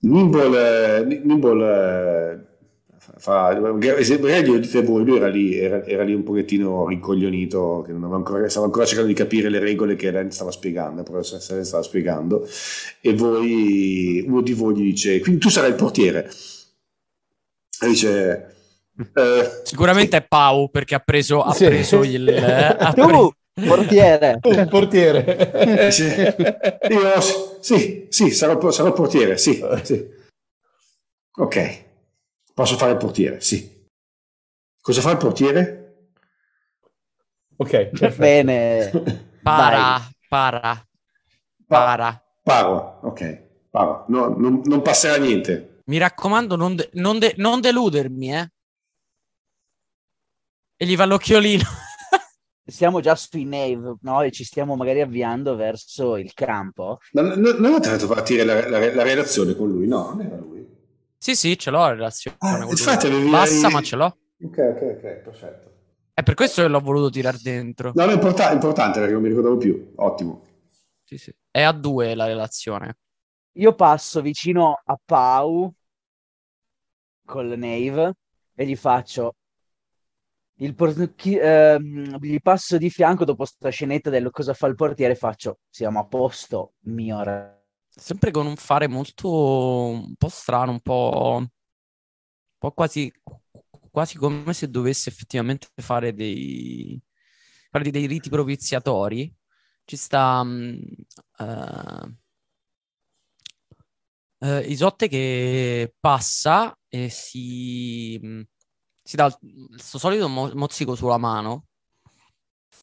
Nimble, eh, Nimble eh, fa, glielo dite voi, lui era lì, era, era lì un pochettino rincoglionito, che non aveva ancora, stava ancora cercando di capire le regole che Ren stava spiegando, però se stava spiegando, e voi, uno di voi gli dice, quindi tu sarai il portiere. E dice, eh, Sicuramente è Pau perché ha preso, ha Sì. preso il... eh, ha Tu, pre- portiere! Un portiere. Sì. Io sì, sì, sarò, il- sarò portiere, sì, sì. Ok, posso fare il portiere, sì. Cosa fa il portiere? Ok, Va perfetto. bene. Para, para, para. Paro, ok, paro. No, non, non passerà niente. Mi raccomando, non, de- non de- non deludermi, eh. E gli fa l'occhiolino. Siamo già sui Nave, no? E ci stiamo magari avviando verso il campo. Non, non, non avete fatto partire la, la- la relazione con lui? No, non era lui. Sì, sì, ce l'ho la relazione. Ah, con infatti avevi- Bassa, ma ce l'ho. Ok, ok, ok, perfetto. È per questo che l'ho voluto tirare dentro. No, no, è è importante perché non mi ricordavo più. Ottimo. Sì, sì. È a due la relazione. Io passo vicino a Pau col Nave e gli faccio il por- chi- ehm, gli passo di fianco dopo sta scenetta del cosa fa il portiere faccio siamo a posto mio re Sempre con un fare molto un po' strano, un po', un po' quasi, quasi come se dovesse effettivamente fare dei, fare dei riti propiziatori. Ci sta mm, eh, Uh, Isotte che passa e si, si dà il suo solito mo- mozzico sulla mano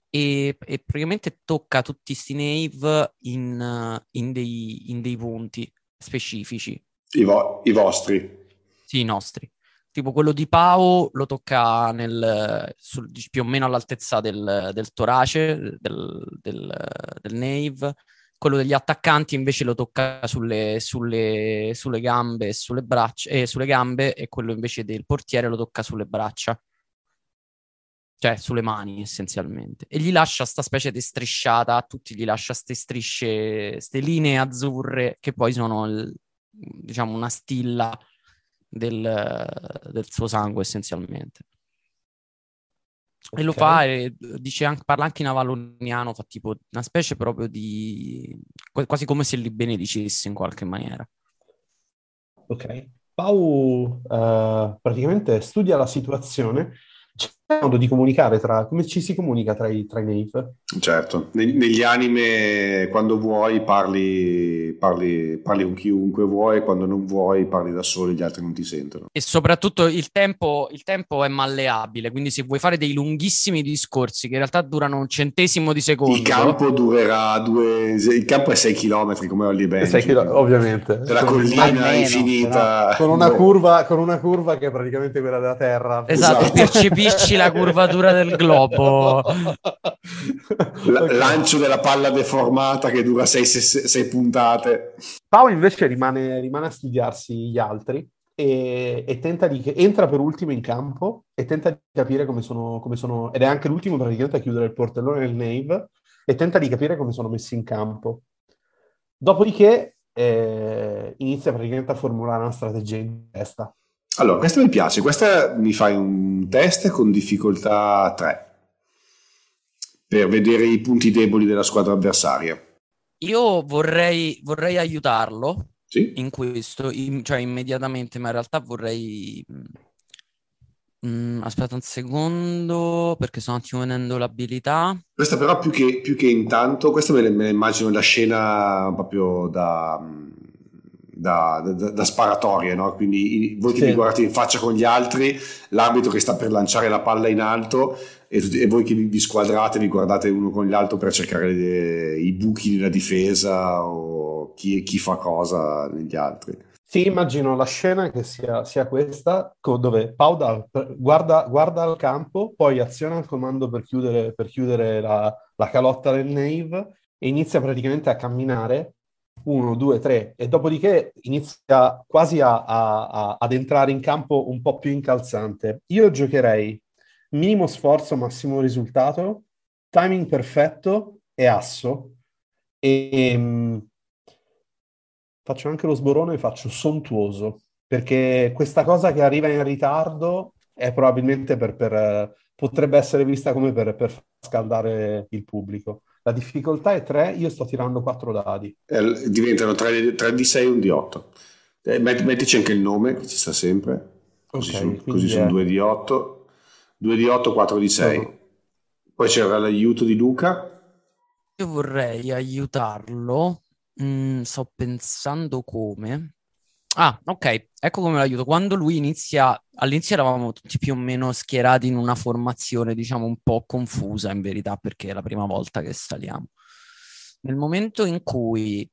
e, e, praticamente tocca tutti sti Nave in, in, dei, in dei punti specifici. I, vo- I, vostri? Sì, i nostri. Tipo quello di Pau lo tocca nel, sul, più o meno all'altezza del, del torace, del, del, del Nave quello degli attaccanti invece lo tocca sulle, sulle, sulle gambe e sulle braccia eh, sulle gambe e quello invece del portiere lo tocca sulle braccia cioè sulle mani essenzialmente e gli lascia sta specie di strisciata a tutti gli lascia queste strisce queste linee azzurre che poi sono il, diciamo una stilla del, del suo sangue essenzialmente Okay. E lo fa e dice anche, parla anche in avaloniano, fa tipo una specie proprio di... quasi come se li benedicesse in qualche maniera. Ok. Pau uh, praticamente studia la situazione modo di comunicare tra... come ci si comunica tra i, tra i Nave? Certo, negli anime quando vuoi parli, parli, parli con chiunque vuoi, quando non vuoi parli da solo, gli altri non ti sentono. E soprattutto il tempo, il tempo è malleabile, quindi se vuoi fare dei lunghissimi discorsi che in realtà durano un centesimo di secondo... Il campo durerà due... il campo è 6 km come Olli Benji. Kilo... ovviamente. La collina infinita. Con una, curva, con una curva che è praticamente quella della Terra. Esatto, esatto. percepisci la curvatura del globo. L- lancio della palla deformata che dura sei, sei, sei puntate. Paolo invece rimane, rimane, a studiarsi gli altri e, e tenta di, entra per ultimo in campo e tenta di capire come sono, come sono, ed è anche l'ultimo praticamente a chiudere il portellone del Nave e tenta di capire come sono messi in campo. Dopodiché eh, inizia praticamente a formulare una strategia in testa. Allora, questa mi piace, questa mi fai un test con difficoltà 3 per vedere i punti deboli della squadra avversaria. Io vorrei, vorrei aiutarlo sì? in questo, in, cioè immediatamente, ma in realtà vorrei... Mm, aspetta un secondo perché sto un attimo vedendo l'abilità. Questa però più che, più che intanto, questa me la immagino la scena proprio da da, da, da sparatorie, no? quindi voi che sì. vi guardate in faccia con gli altri, l'arbitro che sta per lanciare la palla in alto e, e voi che vi, vi, squadrate vi guardate uno con l'altro per cercare le, i buchi nella difesa o chi, chi, fa cosa negli altri. Sì, immagino la scena che sia, sia questa, dove Pauda guarda, guarda al campo, poi aziona il comando per chiudere, per chiudere la, la calotta del Nave e inizia praticamente a camminare 1, 2, 3 e dopodiché inizia quasi a, a, a, ad entrare in campo un po' più incalzante. Io giocherei minimo sforzo, massimo risultato, timing perfetto e asso. E, e ehm, faccio anche lo sborone e faccio sontuoso, perché questa cosa che arriva in ritardo è probabilmente per, per potrebbe essere vista come per, per scaldare il pubblico. La difficoltà è 3, io sto tirando 4 dadi. Eh, diventano 3, 3 di 6 e 1 di 8. Eh, mettici anche il nome, che ci sta sempre. Così, okay, sono, così sono 2 di 8. 2 di 8, 4 di 6. No. Poi c'era l'aiuto di Luca. Io vorrei aiutarlo. Mm, sto pensando come. Ah, ok, ecco come l'aiuto. Quando lui inizia, all'inizio eravamo tutti più o meno schierati in una formazione, diciamo, un po' confusa in verità, perché è la prima volta che saliamo. Nel momento in cui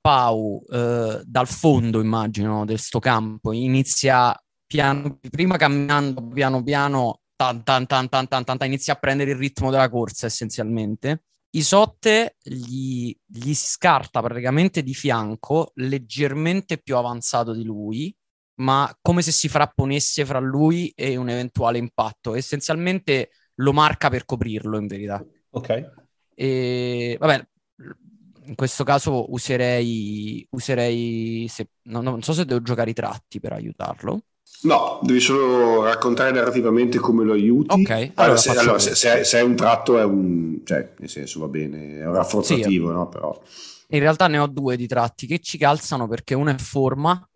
Pau, eh, dal fondo, immagino, del sto campo, inizia piano, prima camminando piano piano, tan, tan, tan, tan, tan, tan, inizia a prendere il ritmo della corsa essenzialmente Isotte gli, gli scarta praticamente di fianco, leggermente più avanzato di lui, ma come se si frapponesse fra lui e un eventuale impatto. Essenzialmente lo marca per coprirlo, in verità. Ok. E vabbè, in questo caso userei, userei se, no, non so se devo giocare i tratti per aiutarlo. No, devi solo raccontare narrativamente come lo aiuti. Ok. Allora, allora, se, allora se, se, se, è un tratto è un... cioè, nel senso va bene, è un rafforzativo, sì, no? Però... In realtà ne ho due di tratti che ci calzano perché uno è forma,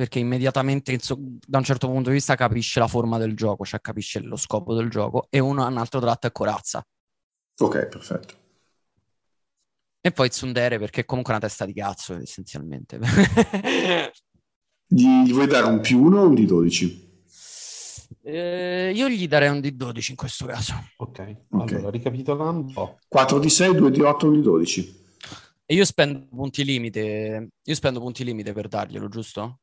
perché immediatamente da un certo punto di vista capisce la forma del gioco, cioè capisce lo scopo del gioco, e uno, un altro tratto è corazza. Ok, perfetto. E poi Tsundere perché è comunque una testa di cazzo essenzialmente. gli, gli vuoi dare un più uno o un di 12? Eh, io gli darei un di 12 in questo caso. Ok, okay. allora ricapitolando. 4 di 6, 2 di 8, 1 di 12. E io spendo punti limite. Io spendo punti limite per darglielo, giusto?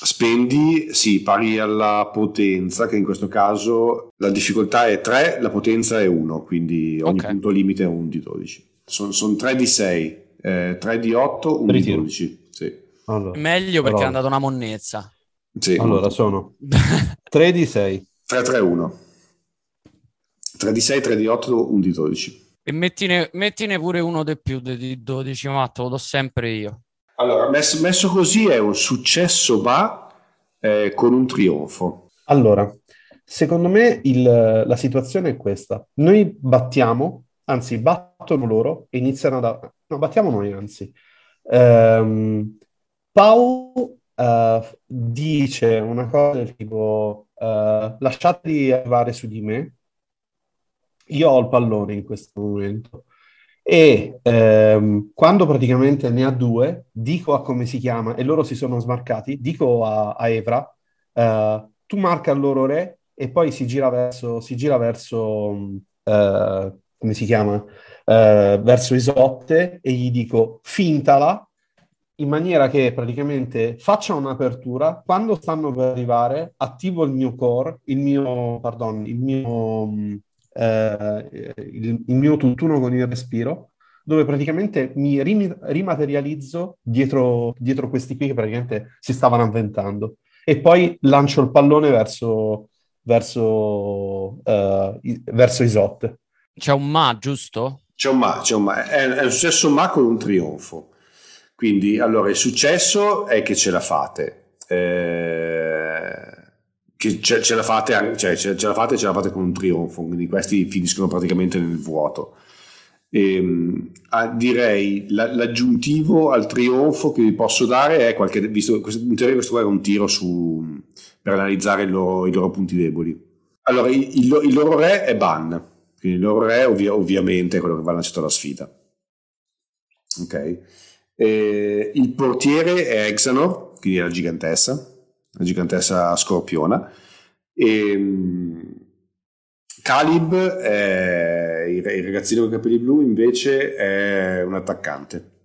Spendi, sì, pari alla potenza, che in questo caso la difficoltà è 3, la potenza è 1, quindi ogni okay. punto limite è un di 12. Sono son 3 di 6, eh, 3 di 8, 1 di 12. Sì. Allora, Meglio perché allora. è andata una monnezza. Sì, allora sono 3 di 6. 3, 3, 1. 3 di 6, 3 di 8, 1 di 12. E mettine, mettine pure uno di più di 12, ma te lo do sempre io. Allora, messo, messo così è un successo, ma eh, con un trionfo. Allora, secondo me il, la situazione è questa. Noi battiamo, anzi battono loro e iniziano da... No, battiamo noi, anzi. Um, Pau uh, dice una cosa del tipo uh, lasciateli arrivare su di me io ho il pallone in questo momento e ehm, quando praticamente ne ha due, dico a come si chiama e loro si sono smarcati, dico a, a Evra, eh, tu marca il loro re e poi si gira verso, si gira verso eh, come si chiama, eh, verso Isotte e gli dico fintala in maniera che praticamente faccia un'apertura, quando stanno per arrivare attivo il mio core, il mio, pardon, il mio eh, il, il, mio tutt'uno con il respiro, dove praticamente mi rim- rimaterializzo dietro, dietro questi qui che praticamente si stavano avventando. E poi lancio il pallone verso, verso, uh, i- verso Isot. C'è un ma, giusto? C'è un ma, c'è un ma. È, è un successo ma con un trionfo. Quindi, allora, il successo è che ce la fate. Eh, che ce, ce, la fate, cioè, ce, ce, la fate ce la fate con un trionfo, quindi questi finiscono praticamente nel vuoto. E, ehm, ah, direi la, l'aggiuntivo al trionfo che vi posso dare è qualche, visto in teoria questo qua è un tiro su, per analizzare loro, i loro punti deboli. Allora, il, il, il, loro re è Ban, quindi il loro re ovvia, ovviamente è quello che va lanciato alla sfida. Ok. E, il portiere è Exanor, quindi è la gigantessa la gigantessa scorpiona. E, um, Calib, il ragazzino con i capelli blu, invece è un attaccante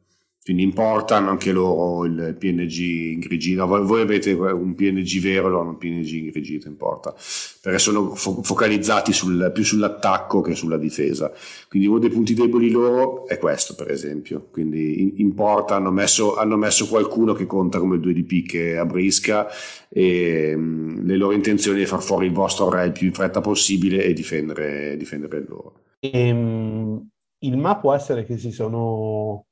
quindi importano anche loro il PNG ingrigito. Voi, voi, avete un PNG vero, loro un PNG ingrigito, importa, perché sono fo- focalizzati sul, più sull'attacco che sulla difesa. Quindi uno dei punti deboli loro è questo, per esempio. Quindi in, importa, hanno messo, hanno messo, qualcuno che conta come 2 di che a brisca e mh, le loro intenzioni è far fuori il vostro re il più in fretta possibile e difendere, difendere loro. Ehm, il ma può essere che si sono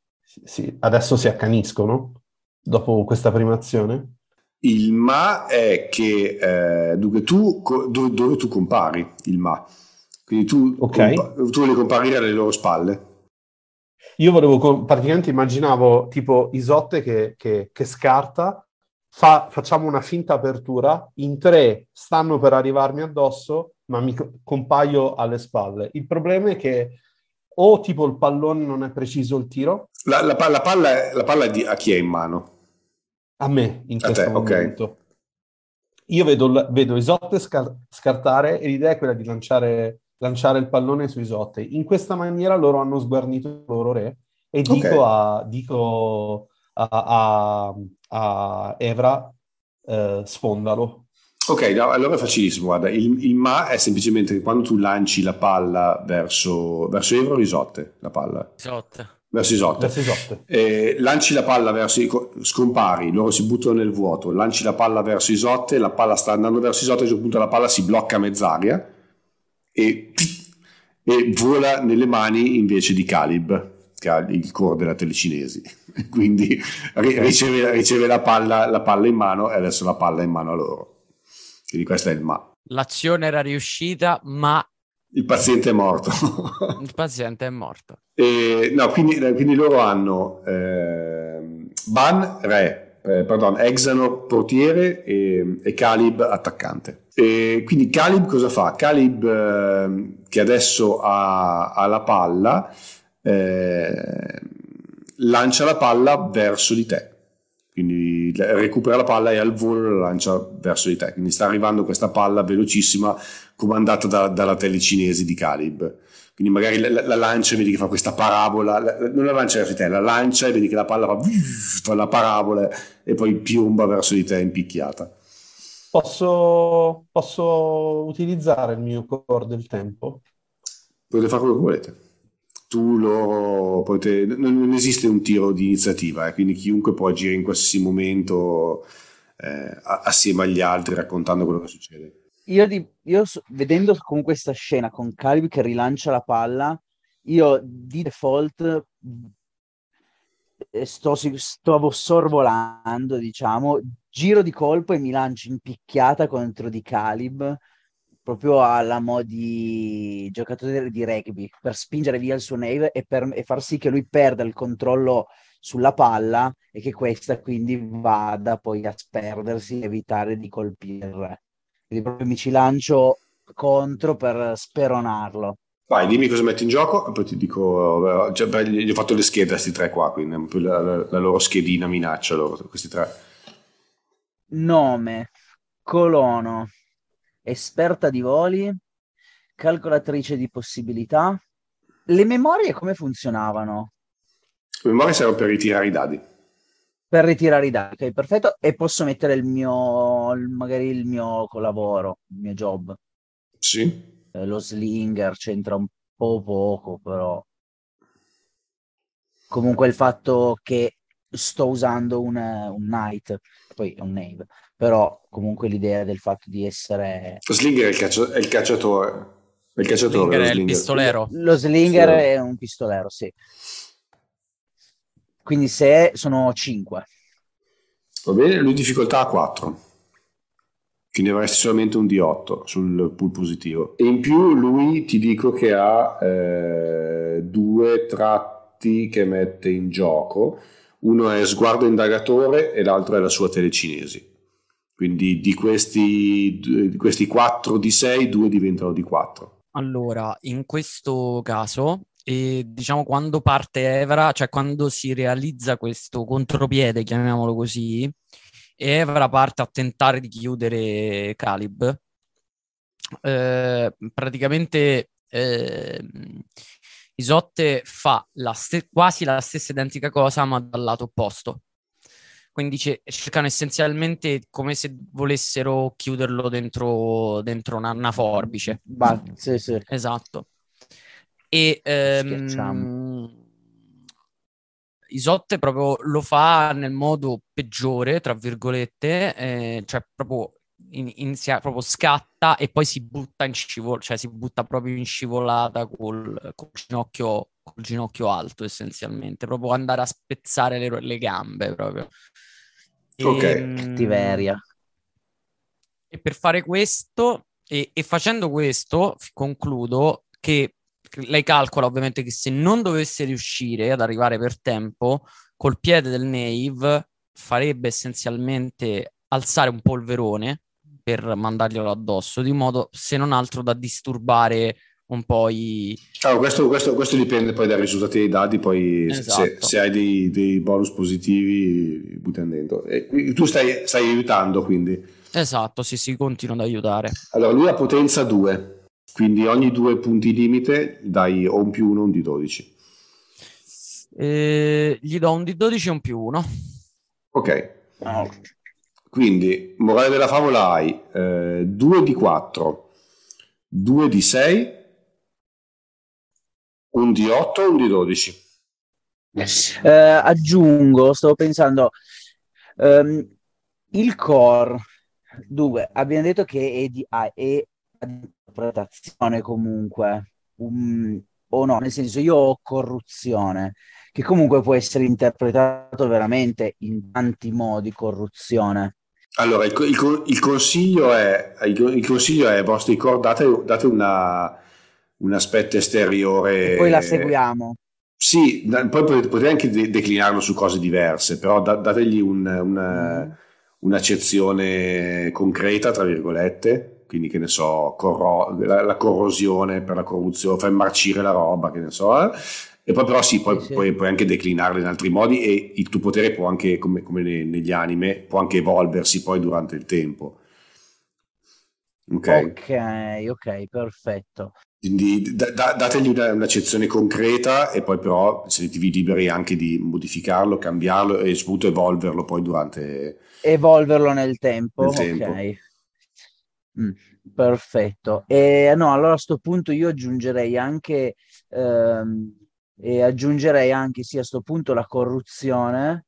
sì, adesso si accaniscono dopo questa prima azione? Il ma è che eh, dunque tu, dove, dove, tu compari il ma? Quindi tu, okay. compa- tu vuoi comparire alle loro spalle. Io volevo, praticamente immaginavo tipo Isotte che, che, che scarta, fa, facciamo una finta apertura, in tre stanno per arrivarmi addosso, ma mi compaio alle spalle. Il problema è che o tipo il pallone non è preciso il tiro. La, la, la palla, è, la palla di, a chi è in mano? A me, in questo te, momento. Okay. Io vedo, vedo Isotte scar- scartare e l'idea è quella di lanciare, lanciare, il pallone su Isotte. In questa maniera loro hanno sguarnito il loro re e dico, okay. a, dico a, a, a Evra eh, sfondalo. Ok, no, allora è facilissimo. Guarda, il, il, ma è semplicemente che quando tu lanci la palla verso, verso Evro Risotte, la palla. Isotte. Verso Isotte. Verso Isotte. Eh, lanci la palla verso scompari, loro si buttano nel vuoto, lanci la palla verso Isotte, la palla sta andando verso Isotte, a un certo punto la palla si blocca a mezz'aria e, e vola nelle mani invece di Calib, che ha il core della telecinesi. Quindi riceve, riceve la, palla, la palla in mano e adesso la palla è in mano a loro. Quindi questo è il ma. L'azione era riuscita, ma... Il paziente è morto. il paziente è morto. E, no, quindi, quindi, loro hanno eh, Ban, re, eh, pardon, Exano, portiere e, e Calib, attaccante. E quindi Calib cosa fa? Calib, eh, che adesso ha, ha la palla, eh, lancia la palla verso di te. Quindi recupera la palla e al volo la lancia verso di te. Quindi sta arrivando questa palla velocissima comandata da, dalla tele cinese di Calib. Quindi magari la, la, lancia e vedi che fa questa parabola, la, non la lancia verso di te, la lancia e vedi che la palla fa, fa la parabola e poi piomba verso di te impicchiata. Posso, posso utilizzare il mio core del tempo? Potete fare quello che volete. Tu lo potete, non, non esiste un tiro di iniziativa, eh, quindi chiunque può agire in qualsiasi momento eh, assieme agli altri raccontando quello che succede. Io, di, io vedendo comunque questa scena con Calib che rilancia la palla, io di default eh, sto, sto sorvolando, diciamo, giro di colpo e mi lancio in picchiata contro di Calib, proprio alla mo' di giocatore di rugby, per spingere via il suo nave e, per, e far sì che lui perda il controllo sulla palla e che questa quindi vada poi a sperdersi, evitare di colpire. Quindi proprio mi ci lancio contro per speronarlo. Vai, dimmi cosa metti in gioco e poi ti dico, cioè, beh, gli ho fatto le schede a questi tre qua, quindi la, la, la loro schedina minaccia loro, questi tre. Nome, colono, esperta di voli, calcolatrice di possibilità. Le memorie come funzionavano? Le memorie servono per ritirare i dadi. Per ritirare i dadi, ok, perfetto. E posso mettere il mio, magari il mio lavoro, il mio job. Sì eh, lo slinger c'entra un po' poco, però comunque il fatto che sto usando un, un knight, poi è un knave, però comunque l'idea del fatto di essere... Lo slinger è il, caccia- è il cacciatore. Il cacciatore slinger è il pistolero. Lo slinger sì. è un pistolero, sì. Quindi se sono 5. Va bene, lui difficoltà a 4 quindi avresti solamente un D8 sul pool positivo. E in più lui ti dico che ha eh, due tratti che mette in gioco, uno è sguardo indagatore e l'altro è la sua telecinesi. Quindi di questi, di questi 4 di 6, 2 diventano di 4. Allora, in questo caso, e diciamo quando parte Evra, cioè quando si realizza questo contropiede, chiamiamolo così, e Evra parte a tentare di chiudere Calib. Eh, praticamente eh, Isotte fa la st- quasi la stessa identica cosa, ma dal lato opposto. Quindi c- cercano essenzialmente come se volessero chiuderlo dentro, dentro una, una, forbice. Bah, sì, sì. Esatto. E ehm, Isotte proprio lo fa nel modo peggiore, tra virgolette, eh, cioè proprio inizia, proprio scatta e poi si butta in scivolata, cioè si butta proprio in scivolata col, col, ginocchio, col ginocchio alto essenzialmente, proprio andare a spezzare le, le gambe proprio. Ok. E, Cattiveria. E per fare questo, e, e facendo questo, concludo che lei calcola ovviamente che se non dovesse riuscire ad arrivare per tempo, col piede del Nave farebbe essenzialmente alzare un polverone per mandarglielo addosso, di modo se non altro da disturbare un po' i... Allora, questo, questo, questo, dipende poi dai risultati dei dati, poi esatto. se, se, hai dei, dei, bonus positivi buttano dentro. E tu stai, stai aiutando quindi. Esatto, sì, sì, continuo ad aiutare. Allora, lui ha potenza 2. Quindi ogni due punti limite dai o un più uno o un di 12. Eh, gli do un di 12 e un più uno. Ok. Quindi, morale della favola hai eh, 2 di 4, 2 di 6, un di 8 e un di 12. Eh, aggiungo, stavo pensando, um, il core, due, abbiamo detto che è, di, ah, è interpretazione comunque, um, o no, nel senso io ho corruzione, che comunque può essere interpretato veramente in tanti modi, corruzione. Allora, il, il, il consiglio è, il, il, consiglio è, vostri core, date, date una, un aspetto esteriore. E poi la seguiamo. Sì, poi potete anche de- declinarlo su cose diverse, però da- dategli un, una, mm. un'accezione concreta, tra virgolette, quindi che ne so, corro- la, la, corrosione per la corruzione, fai marcire la roba, che ne so, eh? E poi però sì, poi, sì. Puoi, puoi, anche declinarle in altri modi e il tuo potere può anche, come, come negli anime, può anche evolversi poi durante il tempo. Ok, ok, ok, perfetto. Quindi da, da, dategli una, un'accezione concreta e poi però sentitevi liberi anche di modificarlo, cambiarlo e soprattutto evolverlo poi durante... Evolverlo nel tempo, nel tempo. ok. Mm, perfetto. E no, allora a questo punto io aggiungerei anche, ehm, e aggiungerei anche sì, a questo punto la corruzione,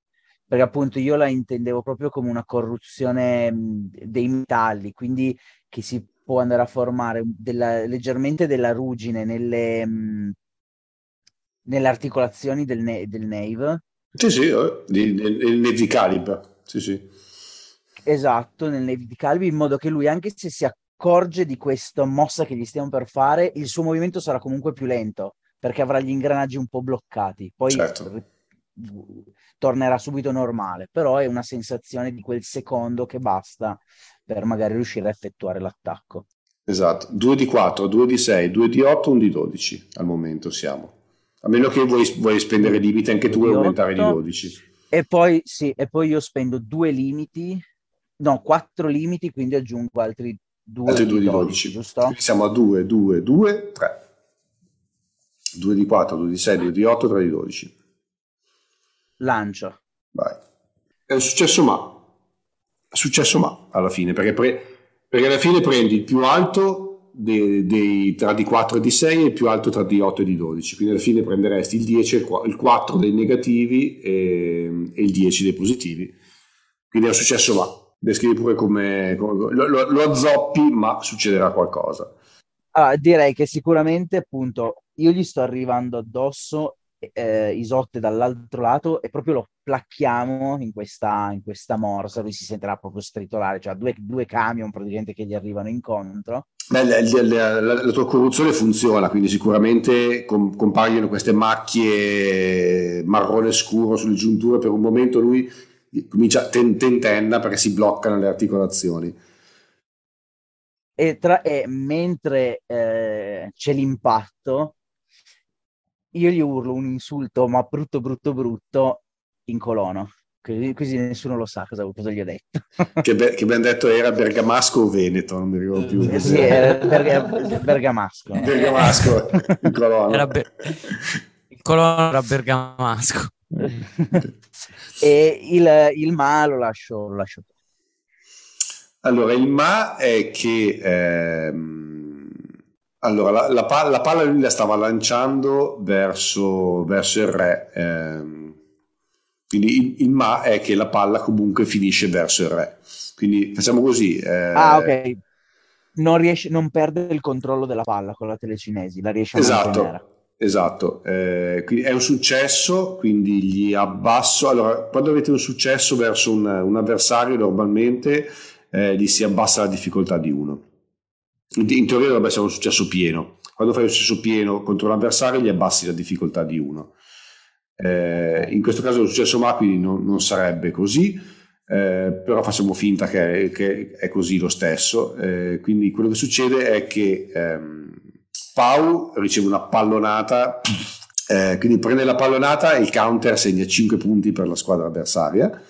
perché appunto io la intendevo proprio come una corruzione mh, dei metalli, quindi che si può andare a formare della, leggermente della ruggine nelle, mh, nelle articolazioni del, ne- del Nave. Sì, sì, eh, di Calib. Sì, sì. Esatto, nel Nave di Calib, in modo che lui, anche se si accorge di questa mossa che gli stiamo per fare, il suo movimento sarà comunque più lento, perché avrà gli ingranaggi un po' bloccati. Poi certo. tornerà subito normale, però è una sensazione di quel secondo che basta per magari riuscire a effettuare l'attacco. Esatto, 2 di 4, 2 di 6, 2 di 8, 1 di 12 al momento siamo. A meno che vuoi, vuoi spendere limite anche tu e aumentare di 12. E poi, sì, e poi io spendo due limiti, no, quattro limiti, quindi aggiungo altri 2 altri di 12, 12 giusto? Quindi siamo a 2, 2, 2, 3. 2 di 4, 2 di 6, 2 di 8, 3 di 12. Lancio. Vai. È un successo ma è successo ma alla fine, perché, pre, perché alla fine prendi il più alto dei, dei, tra di 4 e di 6 e il più alto tra di 8 e di 12, quindi alla fine prenderesti il 10 il 4 dei negativi e, e il 10 dei positivi. Quindi è un successo ma. Descrivi pure come, come lo, lo, lo azzoppi, ma succederà qualcosa. Ah, direi che sicuramente appunto io gli sto arrivando addosso eh, Isotte dall'altro lato e proprio lo placchiamo in questa, in questa morsa, lui si sentirà proprio stritolare, cioè due, due camion praticamente che gli arrivano incontro. Beh, la, la, la, la, tua corruzione funziona, quindi sicuramente com- compaiono queste macchie marrone scuro sulle giunture, per un momento lui comincia ten- tentenna perché si bloccano le articolazioni. E, tra, e mentre eh, c'è l'impatto, io gli urlo un insulto, ma brutto, brutto, brutto, in colono. Così, così nessuno lo sa cosa, cosa gli ho detto. che, be- che ben detto era Bergamasco o Veneto, non mi ricordo più. Eh, sì, era Berga- Bergamasco. Bergamasco, in colono. Era be- il colono era Bergamasco. E il, il ma lo lascio, lo lascio. Allora, il ma è che... Ehm allora, la, la, palla, la, palla lui la stava lanciando verso, verso il re. Ehm, quindi il, il, ma è che la palla comunque finisce verso il re. Quindi facciamo così. Eh... Ah, ok. Non, riesce, non perde il controllo della palla con la telecinesi, la riesce a esatto, mantenere. Esatto, eh, è un successo, quindi gli abbasso. Allora, quando avete un successo verso un, un avversario, normalmente eh, gli si abbassa la difficoltà di uno in teoria dovrebbe essere un successo pieno. Quando fai un successo pieno contro un avversario gli abbassi la difficoltà di uno. Eh, in questo caso il successo ma quindi non, non sarebbe così, eh, però facciamo finta che, che, è così lo stesso. Eh, quindi quello che succede è che ehm, Pau riceve una pallonata, eh, quindi prende la pallonata e il counter segna 5 punti per la squadra avversaria.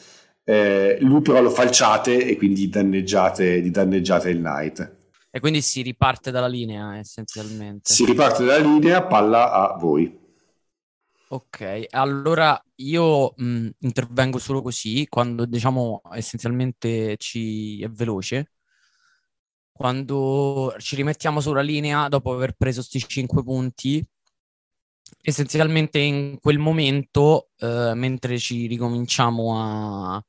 Eh, lui però lo falciate e quindi danneggiate, gli danneggiate il knight. E quindi si riparte dalla linea essenzialmente. Si riparte dalla linea, palla a voi. Ok, allora io mh, intervengo solo così, quando diciamo essenzialmente ci è veloce. Quando ci rimettiamo sulla linea dopo aver preso questi 5 punti, essenzialmente in quel momento, eh, mentre ci ricominciamo a,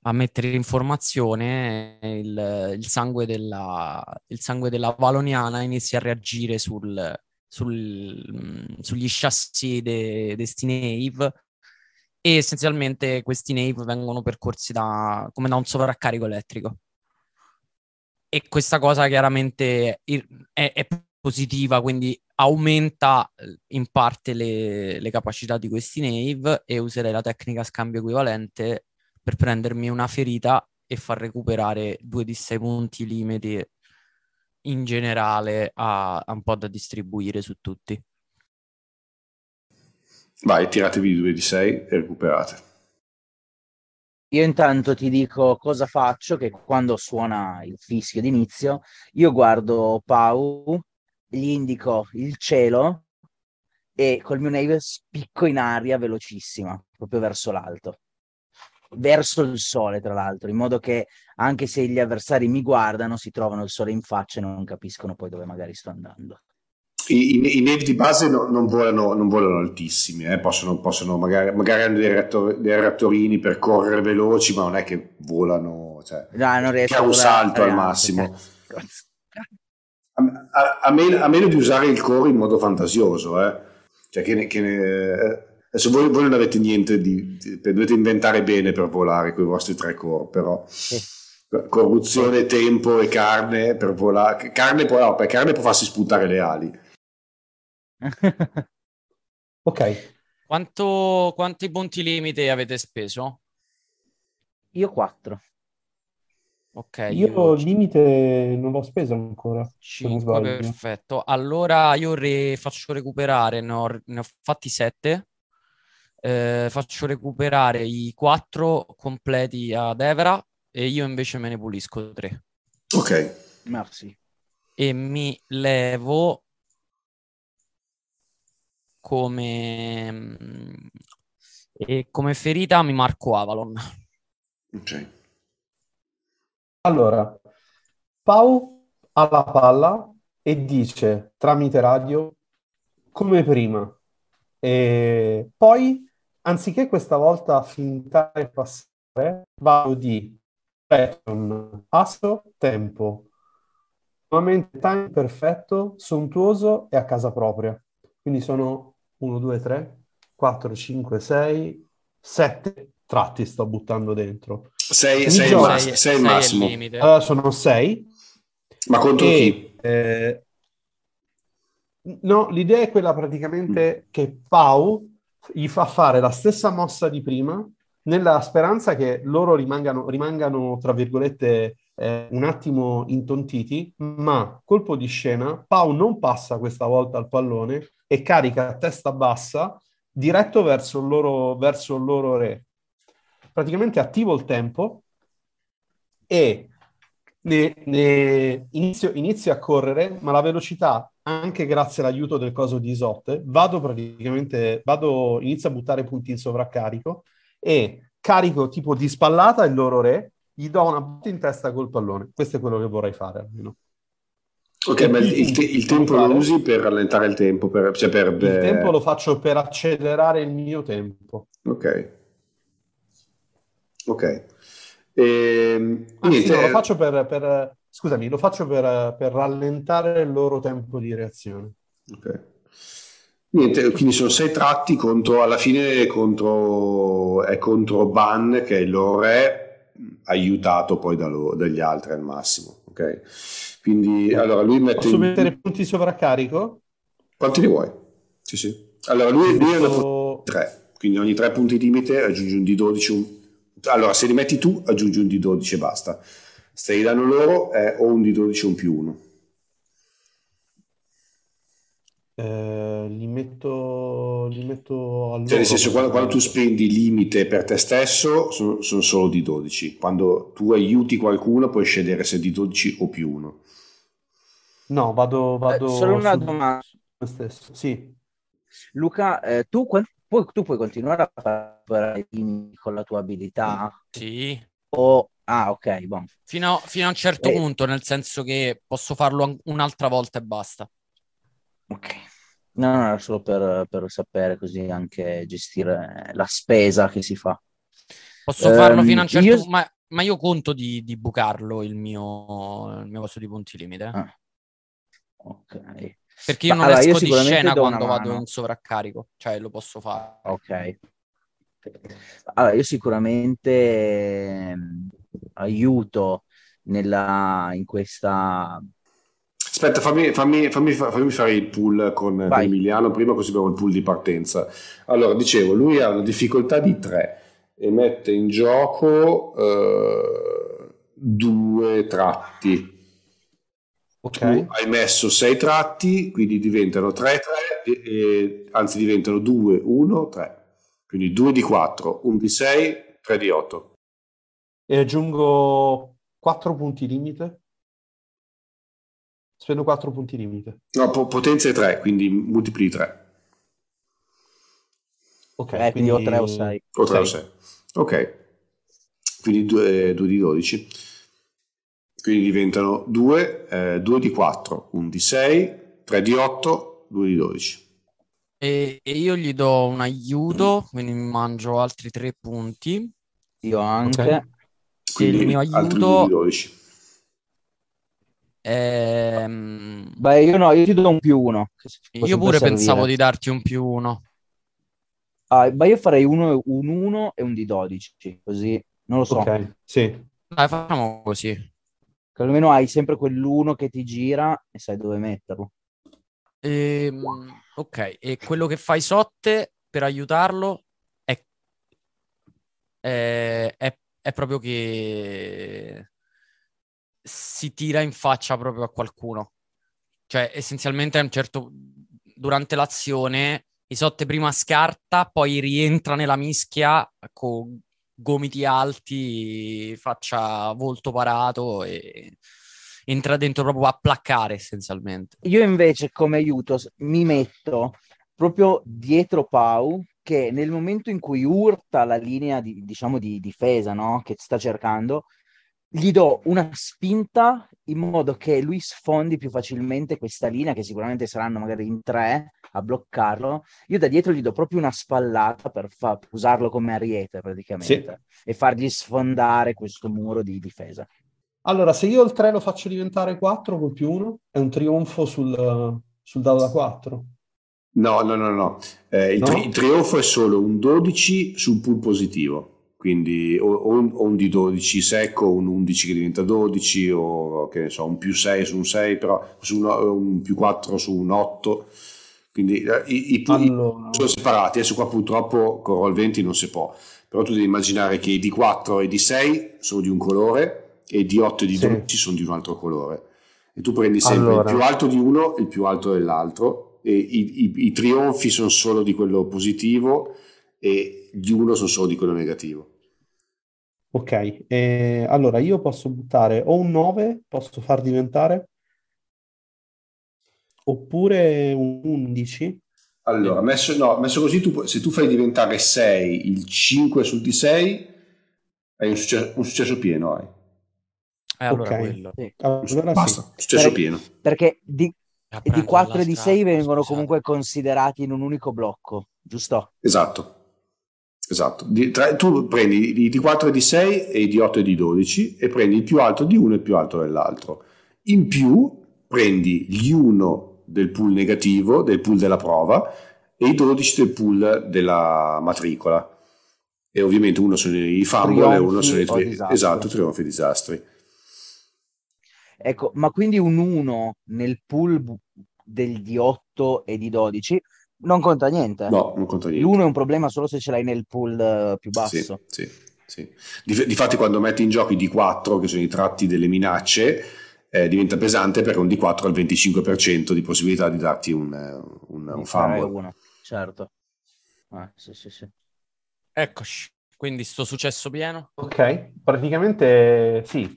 a mettere in formazione, il, il, sangue, della, il sangue della Valoniana inizia a reagire sul, sul, sugli chassis di de, Nave e essenzialmente questi Nave vengono percorsi da, come da un sovraccarico elettrico. E questa cosa chiaramente è, è positiva, quindi aumenta in parte le, le capacità di questi Nave e userei la tecnica scambio equivalente per prendermi una ferita e far recuperare due di sei punti limiti in generale a, a un po' da distribuire su tutti. Vai, tiratevi due di 6 e recuperate. Io intanto ti dico cosa faccio, che quando suona il fischio d'inizio, io guardo Pau, gli indico il cielo e col mio nave spicco in aria velocissima, proprio verso l'alto. Verso il sole, tra l'altro, in modo che anche se gli avversari mi guardano, si trovano il sole in faccia e non capiscono poi dove magari sto andando. I, i, i navi di base no, non, volano, non, volano, altissimi, eh. possono, possono, magari, magari hanno dei, reattor, dei, reattorini per correre veloci, ma non è che volano, cioè, no, non riesco a un salto al massimo. A, a, a, meno, a, meno, di usare il core in modo fantasioso, eh. cioè che ne, che ne, adesso voi, voi, non avete niente di, di, dovete inventare bene per volare con i vostri tre core, però corruzione, tempo e carne per volare. Carne può, no, carne può farsi sputare le ali. ok. Quanto, quanti punti limite avete speso? Io 4. Ok. Io, io limite non l'ho speso ancora. 5, perfetto. Allora io re, faccio recuperare, ne ho, ne ho fatti 7. Eh, faccio recuperare i 4 completi ad Evera e io invece me ne pulisco 3. Ok. Merci. E mi levo come, mm, e come ferita mi marco Avalon. Ok. Allora, Pau ha la palla e dice tramite radio come prima. E poi, anziché questa volta fintare e passare, vado di pattern, asso, tempo. Nuovamente time perfetto, sontuoso e a casa propria. Quindi sono 1, 2, 3, 4, 5, 6, 7 tratti sto buttando dentro. 6 è il massimo. Allora sono 6. Ma contro e, chi? Eh, no, l'idea è quella praticamente mm. che Pau gli fa fare la stessa mossa di prima nella speranza che loro rimangano, rimangano tra virgolette, eh, un attimo intontiti, ma colpo di scena, Pau non passa questa volta al pallone e carica a testa bassa diretto verso il loro, verso il loro re. Praticamente attivo il tempo e ne, ne inizio, inizio, a correre, ma la velocità, anche grazie all'aiuto del coso di Isotte, vado praticamente, vado, inizio a buttare punti in sovraccarico e carico tipo di spallata il loro re, gli do una botta in testa col pallone. Questo è quello che vorrei fare almeno. Ok, ma il, il, il tempo lo usi per rallentare il tempo? Per, cioè per, il tempo lo faccio per accelerare il mio tempo. Ok. Ok. E, ehm, Anzi, no, lo faccio per, per, scusami, lo faccio per, per rallentare il loro tempo di reazione. Ok. Niente, quindi sono sei tratti contro, alla fine contro, è contro Ban che è il loro re, aiutato poi da lo, dagli altri al massimo. Ok. Quindi allora lui mette. Posso in... mettere punti sovraccarico? Quanti ne vuoi? Sì, sì. Allora lui, lui Metto... 3, quindi ogni 3 punti limite aggiungi un D12. Un... Allora se li metti tu aggiungi un D12 e basta. Se li danno loro è o un D12 o un più 1. Eh, li metto, li metto allora. Cioè, nel senso, quando, quando, tu spendi limite per te stesso, sono, sono, solo di 12. Quando tu aiuti qualcuno, puoi scegliere se di 12 o più 1. No, vado, vado eh, solo una su, domanda. Stesso. Sì. Luca, eh, tu, puoi, tu, puoi, continuare a fare con la tua abilità? Sì. O... Ah, ok, bon. fino, fino, a un certo eh. punto, nel senso che posso farlo un'altra volta e basta. Ok. No, no, era solo per, per, sapere così anche gestire la spesa che si fa. Posso farlo um, fino a un certo punto, ma, ma, io conto di, di bucarlo il mio, il mio costo di punti limite. Ah. Ok. Perché io ma, non allora, esco io di scena quando vado in sovraccarico, cioè lo posso fare. Ok. Allora, io sicuramente eh, aiuto nella, in questa Aspetta, fammi, fammi, fammi, fammi, fare il pool con, con, Emiliano prima, così abbiamo il pool di partenza. Allora, dicevo, lui ha una difficoltà di 3 e mette in gioco uh, due tratti. Okay. Tu hai messo 6 tratti, quindi diventano 3, 3, e, anzi diventano 2, 1, 3. Quindi 2 di 4, 1 di 6, 3 di 8. E aggiungo 4 punti limite. Spendo 4 punti limite. No, potenza è 3, quindi multipli 3. Ok, eh, quindi, quindi o 3 o 6. O 3 o 6. Ok. Quindi 2, 2 di 12. Quindi diventano 2, eh, 2 di 4, 1 di 6, 3 di 8, 2 di 12. E, e io gli do un aiuto, quindi mi mangio altri 3 punti. Io anche. Okay. Quindi il mio aiuto... 12. Ehm... Beh, io no, io ti do un più 1. Io pure pensavo di darti un più 1. Ah, ma io farei uno, un 1 e un di 12, così non lo so. Ok, sì. Dai, facciamo così. Che almeno hai sempre quell'uno che ti gira e sai dove metterlo. Ehm, ok, e quello che fai Sotte per aiutarlo è, è, è, è proprio che si tira in faccia proprio a qualcuno. Cioè, essenzialmente, un certo, durante l'azione Isotte prima scarta, poi rientra nella mischia con gomiti alti, faccia volto parato e entra dentro proprio a placcare essenzialmente. Io invece come aiuto mi metto proprio dietro Pau che nel momento in cui urta la linea di, diciamo di difesa no? che sta cercando, gli do una spinta in modo che lui sfondi più facilmente questa linea, che sicuramente saranno magari in tre a bloccarlo. Io da dietro gli do proprio una spallata per fa- usarlo come ariete praticamente sì. e fargli sfondare questo muro di difesa. Allora, se io il 3 lo faccio diventare 4 col più 1, è un trionfo sul, sul dado da 4. No, no, no, no. Eh, il, no? Tri- il trionfo è solo un 12 sul pool positivo quindi o, o, un, o, un, di 12 secco, un 11 che diventa 12 o che ne so, un più 6 su un 6, però su un, un più 4 su un 8. Quindi eh, i, i, allora. sono separati, adesso qua purtroppo con Roll 20 non si può, però tu devi immaginare che i di 4 e i di 6 sono di un colore e i di 8 e di 12 sì. sono di un altro colore. E tu prendi sempre allora. il più alto di uno e il più alto dell'altro e i, i, i trionfi sono solo di quello positivo e gli uno sono solo di quello negativo. Ok, eh, allora io posso buttare o un 9, posso far diventare, oppure un 11. Allora, messo, no, messo così, tu, se tu fai diventare 6 il 5 sul di 6, hai un successo, un successo pieno. Hai. Eh, allora quello. Sì. Allora, Basta, sì. successo per, pieno. Perché di, di 4 e di 6 vengono comunque considerati in un unico blocco, giusto? Esatto. Esatto, di, tra, tu prendi i di 4 e di 6 e i di 8 e di 12 e prendi il più alto di uno e il più alto dell'altro. In più prendi gli 1 del pool negativo, del pool della prova, e i 12 del pool della matricola. E ovviamente uno sono i fumble e uno sono i tri- esatto, trionfi e disastri. Ecco, ma quindi un 1 nel pool del di 8 e di 12 non conta niente. No, non conta niente. L'uno è un problema solo se ce l'hai nel pool uh, più basso. Sì, sì, sì. Dif- difatti quando metti in gioco i D4, che sono i tratti delle minacce, eh, diventa pesante perché un D4 ha il 25% di possibilità di darti un, un, un fumble. Certo. Ah, sì, sì, sì. Eccoci. Quindi sto successo pieno? Ok, praticamente sì,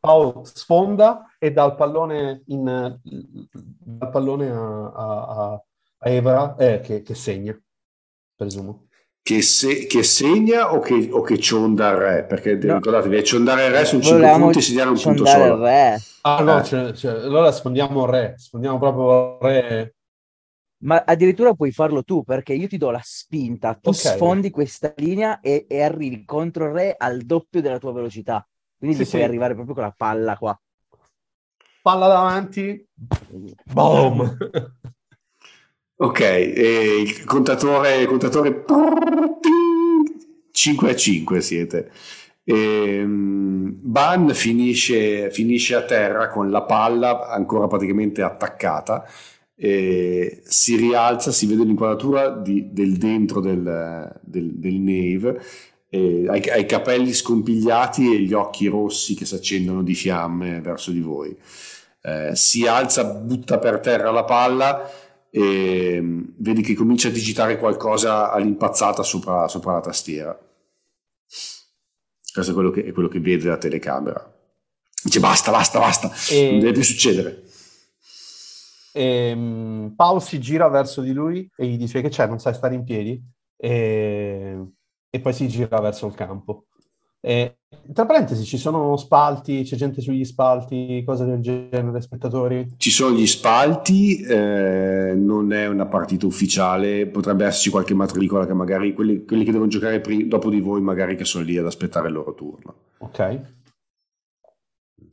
Paolo sfonda e dà il pallone, in, dal pallone a, a, a, Evra eh, che, che, segna, presumo. Che, se, che segna o che, o che cionda il re? Perché no. ricordatevi, ciondare il re sono 5 punti, segnare un punto solo. Ah no, cioè, cioè, allora sfondiamo il re, sfondiamo proprio il re. Ma addirittura puoi farlo tu perché io ti do la spinta, tu okay. sfondi questa linea e, e, arrivi contro il re al doppio della tua velocità. Quindi sì, ti sì. puoi arrivare proprio con la palla qua. Palla davanti, boom! Ok, e il contatore, contatore 5 a 5 siete. E, um, Ban finisce, finisce, a terra con la palla ancora praticamente attaccata. E si rialza, si vede l'inquadratura di, del dentro del, del, del Nave. Ha i capelli scompigliati e gli occhi rossi che si accendono di fiamme verso di voi. eh, si alza, butta per terra la palla e mm, vedi che comincia a digitare qualcosa all'impazzata sopra, sopra la tastiera. Questo è quello, che, è quello che vede la telecamera. Dice basta, basta, basta, e... non deve più succedere. E, um, Paul si gira verso di lui e gli dice che c'è, non sai stare in piedi? E, e poi si gira verso il campo. E, tra parentesi, ci sono spalti, c'è gente sugli spalti, cose del genere, spettatori? Ci sono gli spalti, eh, non è una partita ufficiale, potrebbe esserci qualche matricola che magari quelli, quelli che devono giocare pri- dopo di voi, magari che sono lì ad aspettare il loro turno. Ok.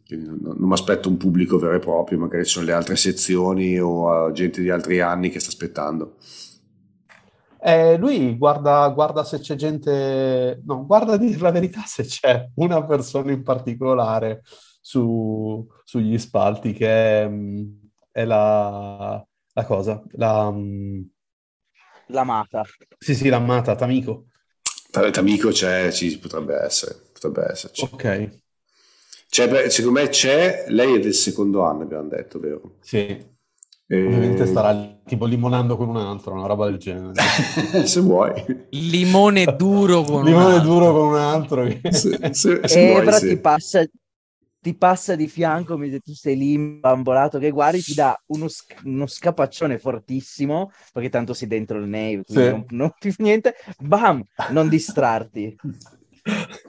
Quindi non, non mi aspetto un pubblico vero e proprio, magari ci sono le altre sezioni o uh, gente di altri anni che sta aspettando. Eh, lui guarda, guarda, se c'è gente, no, guarda a dire la verità se c'è una persona in particolare su, sugli spalti che è, è la, la, cosa, la... L'amata. Sì, sì, l'amata, Tamiko. Tamiko c'è, ci potrebbe essere, potrebbe esserci. Ok. C'è, secondo me c'è, lei è del secondo anno, abbiamo detto, vero? Sì. E... Ovviamente starà tipo limonando con un altro, una roba del genere. se vuoi. Limone duro con Limone un altro. duro con un altro. se, se, se Ebra vuoi, sì. ti, passa, ti passa di fianco mentre tu sei lì bambolato che guardi, ti dà uno, uno scapaccione fortissimo, perché tanto sei dentro il nave, quindi sì. non, non più niente. Bam! Non distrarti.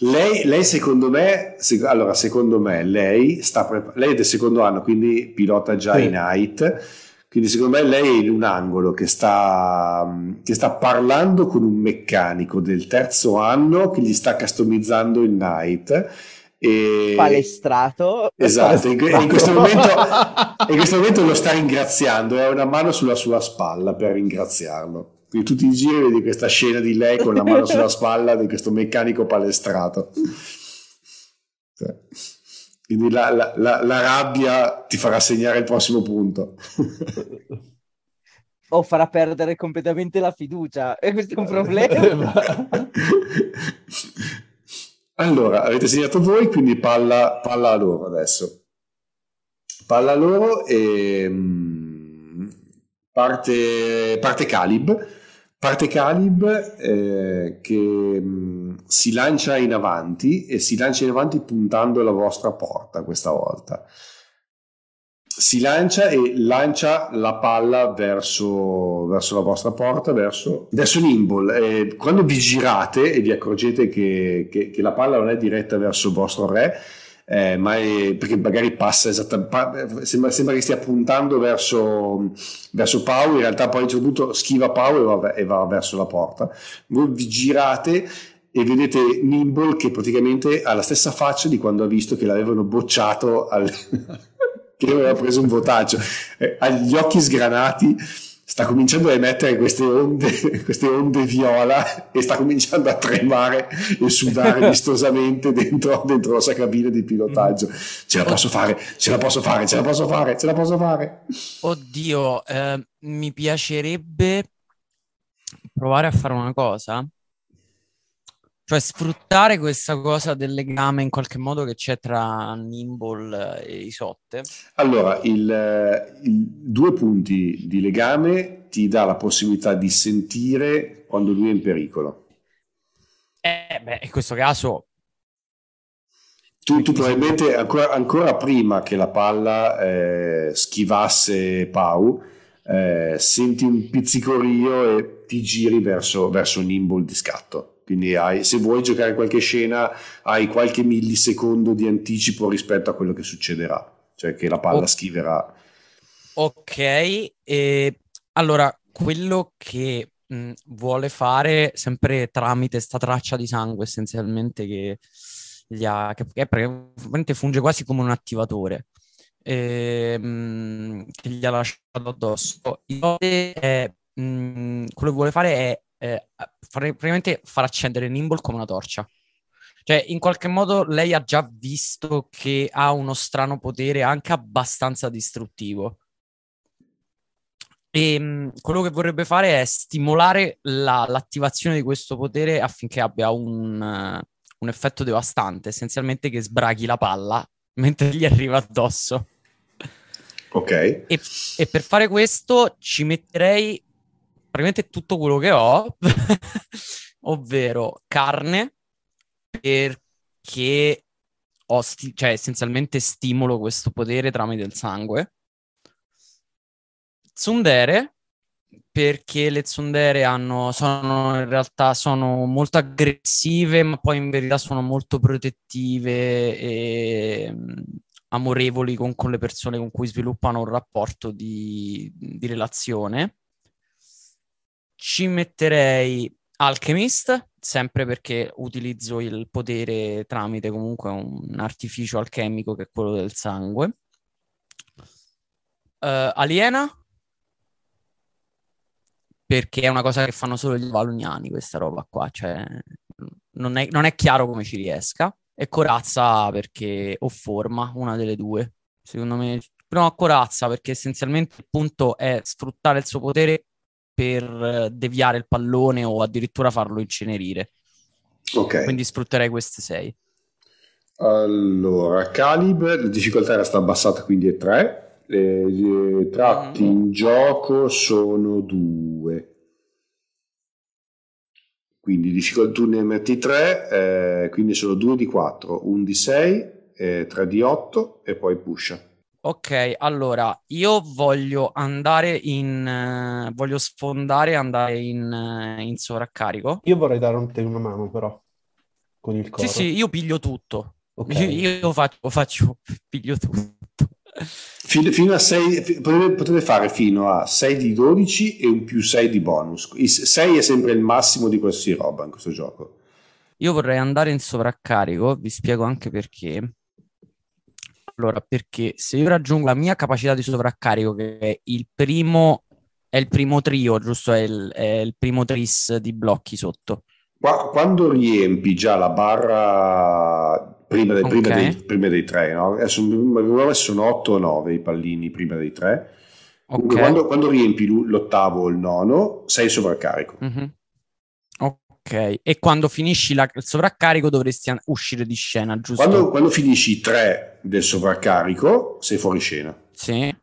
Lei, lei, secondo me, sec- allora secondo me lei sta pre- lei è del secondo anno, quindi pilota già sì. in Night, quindi secondo me lei è in un angolo che sta, che sta parlando con un meccanico del terzo anno che gli sta customizzando il Night. E... Palestrato. Esatto, palestrato. In, questo momento, in questo momento lo sta ringraziando, ha una mano sulla sua spalla per ringraziarlo. Quindi tu ti giri vedi questa scena di lei con la mano sulla spalla di questo meccanico palestrato. Quindi la, la, la, la rabbia ti farà segnare il prossimo punto. o farà perdere completamente la fiducia. E questo è un problema. allora, avete segnato voi, quindi palla, palla a loro adesso. Palla a loro e mm, parte, parte Calib Parte Calib eh, che mh, mm, si lancia in avanti e si lancia in avanti puntando la vostra porta questa volta. Si lancia e lancia la palla verso, verso la vostra porta, verso, verso Nimble. E quando vi girate e vi accorgete che, che, che la palla non è diretta verso il vostro re, eh, ma è, perché magari passa esattamente, sembra, sembra, che stia puntando verso, verso Pau, in realtà poi a un certo punto schiva Pau e va, e va verso la porta. Voi vi girate e vedete Nimble che praticamente ha la stessa faccia di quando ha visto che l'avevano bocciato al... che aveva preso un votaggio eh, ha gli occhi sgranati sta cominciando a emettere queste onde, queste onde viola e sta cominciando a tremare e sudare vistosamente dentro, dentro la sua cabina di pilotaggio. Ce la posso fare, ce la posso fare, ce la posso fare, ce la posso fare. Oddio, eh, mi piacerebbe provare a fare una cosa cioè sfruttare questa cosa del legame in qualche modo che c'è tra Nimble e Isotte? Allora, il, il, due punti di legame ti dà la possibilità di sentire quando lui è in pericolo. Eh, beh, in questo caso... Tu, tu probabilmente ancora, ancora, prima che la palla eh, schivasse Pau, eh, senti un pizzicorio e ti giri verso, verso Nimble di scatto. Quindi hai, se vuoi giocare qualche scena hai qualche millisecondo di anticipo rispetto a quello che succederà, cioè che la palla oh. schiverà. Ok, e allora quello che mh, vuole fare sempre tramite sta traccia di sangue essenzialmente che, gli ha, che, che praticamente funge quasi come un attivatore eh, mh, che gli ha lasciato addosso. È, mh, quello che vuole fare è eh, praticamente far accendere Nimble come una torcia. Cioè, in qualche modo lei ha già visto che ha uno strano potere anche abbastanza distruttivo. E mh, quello che vorrebbe fare è stimolare la, l'attivazione di questo potere affinché abbia un, uh, un effetto devastante, essenzialmente che sbraghi la palla mentre gli arriva addosso. Ok. E, e per fare questo ci metterei praticamente tutto quello che ho, ovvero carne, perché ho sti- cioè essenzialmente stimolo questo potere tramite il sangue. Tsundere, perché le tsundere hanno, sono in realtà sono molto aggressive, ma poi in verità sono molto protettive e mh, amorevoli con, con le persone con cui sviluppano un rapporto di, di relazione. Ci metterei Alchemist, sempre perché utilizzo il potere tramite comunque un artificio alchemico che è quello del sangue. Uh, Aliena, perché è una cosa che fanno solo gli valuniani questa roba qua, cioè non è, non è chiaro come ci riesca. E Corazza perché ho forma, una delle due. Secondo me, no, Corazza perché essenzialmente il punto è sfruttare il suo potere per deviare il pallone o addirittura farlo incenerire. Ok. Quindi sfrutterei queste sei. Allora, Calib, la difficoltà era stata abbassata, quindi è 3. Le tratti Mm. in gioco sono 2. Quindi difficol- tu ne metti 3, quindi sono 2 di 4, 1 di 6, 3 di 8 e poi pusha. Ok, allora io voglio andare in. eh, voglio sfondare e andare in, eh, in sovraccarico. Io vorrei dare un te una mano, però, con il Sì, coro. sì, io piglio tutto. Ok. Io, io faccio, faccio, piglio tutto. Fino, fino a 6, potete, potete fare fino a 6 di 12 e un più 6 di bonus. 6 è sempre il massimo di qualsiasi roba in questo gioco. Io vorrei andare in sovraccarico, vi spiego anche perché. Allora, perché se io raggiungo la mia capacità di sovraccarico, che è il primo, è il primo trio, giusto? È il, è il primo tris di blocchi sotto. Qua- quando riempi già la barra prima, dei- prima Ok. dei, prima dei tre, no? Adesso se sono 8 o 9 i pallini prima dei tre. Comunque, Ok. Quando, quando riempi l'ottavo o il nono, sei sovraccarico. Mhm. Ok, e quando finisci la- il sovraccarico dovresti an- uscire di scena, giusto? Quando, quando finisci i tre del sovraccarico, sei fuori scena. Sì.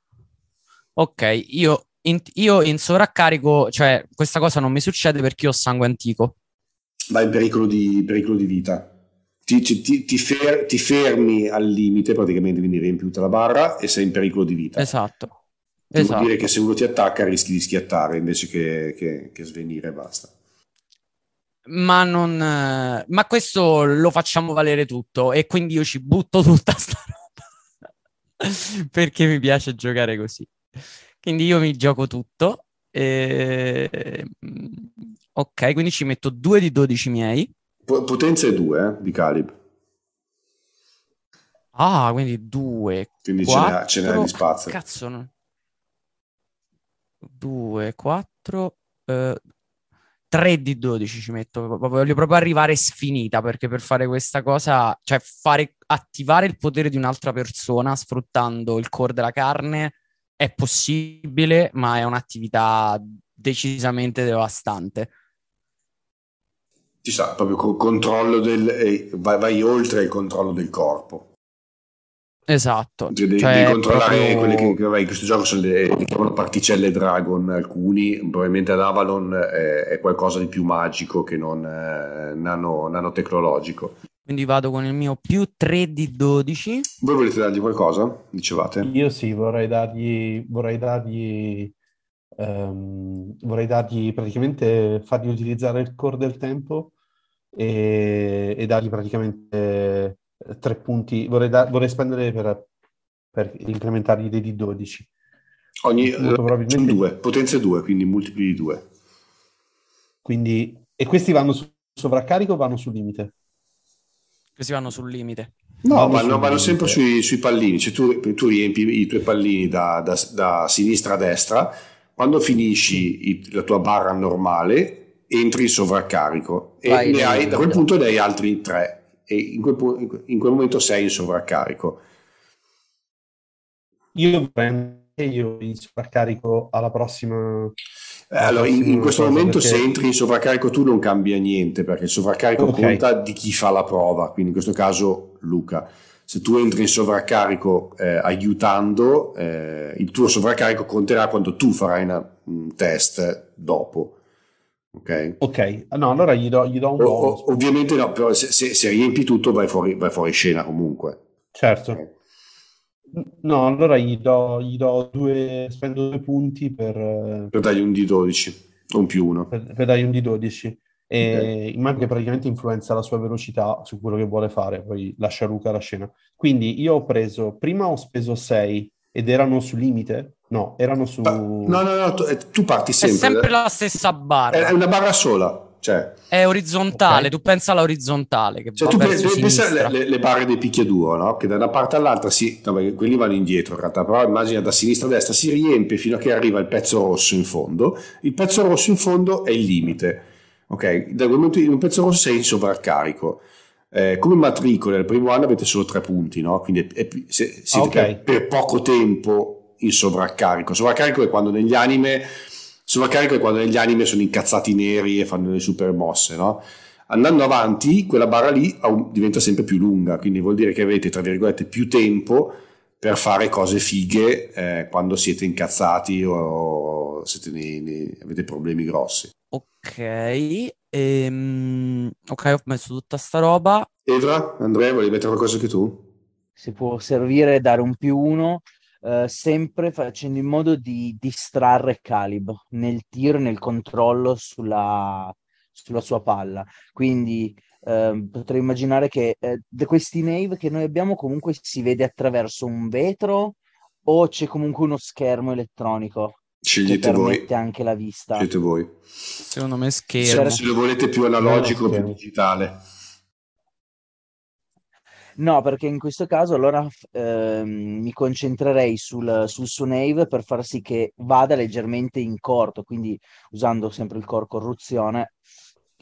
Ok, io in, io in sovraccarico, cioè questa cosa non mi succede perché io ho sangue antico. Vai in pericolo di, pericolo di vita. Ti, ti- ti- ti fer- ti fermi al limite, praticamente, quindi riempi tutta la barra e sei in pericolo di vita. Esatto. Vuol Esatto. dire che se uno ti attacca rischi di schiattare invece che, che- che svenire e basta. Ma non eh, ma questo lo facciamo valere tutto e quindi io ci butto tutta sta roba perché mi piace giocare così. Quindi io mi gioco tutto. e- mm, Ok, quindi ci metto due di 12 miei. Po- Potenza è 2 di Calib, Ah, quindi due, quindi ce n'è, quattro. ce n'è di spazio. Cazzo, no. 2, 4, 3 di 12 ci metto. Voglio proprio arrivare sfinita perché per fare questa cosa, cioè fare attivare il potere di un'altra persona sfruttando il core della carne è possibile, ma è un'attività decisamente devastante. Ci sta proprio col controllo del. eh, vai, vai oltre il controllo del corpo. Esatto. Cioè, devi, Cioè, devi controllare proprio- quelle che, che vabbè, in questo gioco sono le, le chiamano particelle Dragon. Alcuni, probabilmente ad Avalon eh, è qualcosa di più magico che non eh, nano- nanotecnologico. Quindi vado con il mio più 3 di 12. Voi volete dargli qualcosa? Dicevate? Io sì, vorrei dargli, vorrei dargli, ehm, vorrei dargli praticamente, fargli utilizzare il core del tempo e, e dargli praticamente tre punti, vorrei, da- vorrei spendere per, per incrementargli dei di 12. Ogni, eh, sono probabilmente- due, potenza 2, quindi multipli di 2. Quindi, e questi vanno su sovraccarico o vanno sul limite? Questi vanno sul limite. No, Vanno vanno, sul vanno limite. sempre sui, sui pallini. Cioè, tu, tu riempi i tuoi pallini da, da- da sinistra a destra. Quando finisci i- la tua barra normale, entri in sovraccarico e Vai, ne vai, hai, da quel punto ne hai altri tre. E in quel, in quel momento sei in sovraccarico. Io io in sovraccarico alla prossima... Eh, allora, in, in questo momento, perché- se entri in sovraccarico, tu non cambia niente perché il sovraccarico Ok. conta di chi fa la prova. Quindi, in questo caso, Luca. se tu entri in sovraccarico eh, aiutando, eh, il tuo sovraccarico conterà quando tu farai un test dopo. Ok, Ok, no, allora gli do, gli do un O- bonus. o- ovviamente no, però se, se- se riempi tutto vai fuori, vai fuori scena comunque. Certo. Ok. No, allora gli do, gli do due, spendo due punti per, Per dargli un D12 o un più uno. per, per dargli un D12. E immagino che praticamente influenza la sua velocità su quello che vuole fare, poi lascia Luca la scena. Quindi io ho preso, prima ho speso 6 ed erano su limite? No, erano su... No, no, no, tu, eh, tu parti È sempre. sempre la stessa barra. è una barra sola. Cioè, È orizzontale, Ok. tu pensa all'orizzontale che cioè tu pe- verso pe- pensa sinistra. alle le, le barre dei picchiaduro, no? Che da una parte all'altra si. No, quelli vanno indietro in realtà, però immagina da sinistra a destra si riempie fino a che arriva il pezzo rosso in fondo. Il pezzo rosso in fondo è il limite. Ok? Dal momento in un pezzo rosso sei in sovraccarico. Eh, come matricole al primo anno avete solo tre punti, no? Quindi è- è- se- siete Ah, ok. per, per poco tempo in sovraccarico. Sovraccarico è quando negli anime. Sovraccarico è quando negli anime sono incazzati neri e fanno le super mosse, no? Andando avanti, quella barra lì diventa sempre più lunga, quindi vuol dire che avete, tra virgolette, più tempo per fare cose fighe eh, quando siete incazzati o siete nei- nei- avete problemi grossi. Ok, ehm, ok, ho messo tutta sta roba. Evra, Andrea, volevi mettere qualcosa anche tu? si può servire dare un più uno, eh, sempre facendo in modo di distrarre Calib nel tir, nel controllo sulla, sulla sua palla. Quindi ehm, potrei immaginare che eh, da questi nave che noi abbiamo comunque si vede attraverso un vetro o c'è comunque uno schermo elettronico che Scegliete voi. permette anche la vista. Scegliete voi. Secondo me Se, schermo. se lo volete più analogico o più Schermo. digitale. No, perché in questo caso allora ehm, mi concentrerei sul, sul suo Nave per far sì che vada leggermente in corto, quindi usando sempre il core corruzione,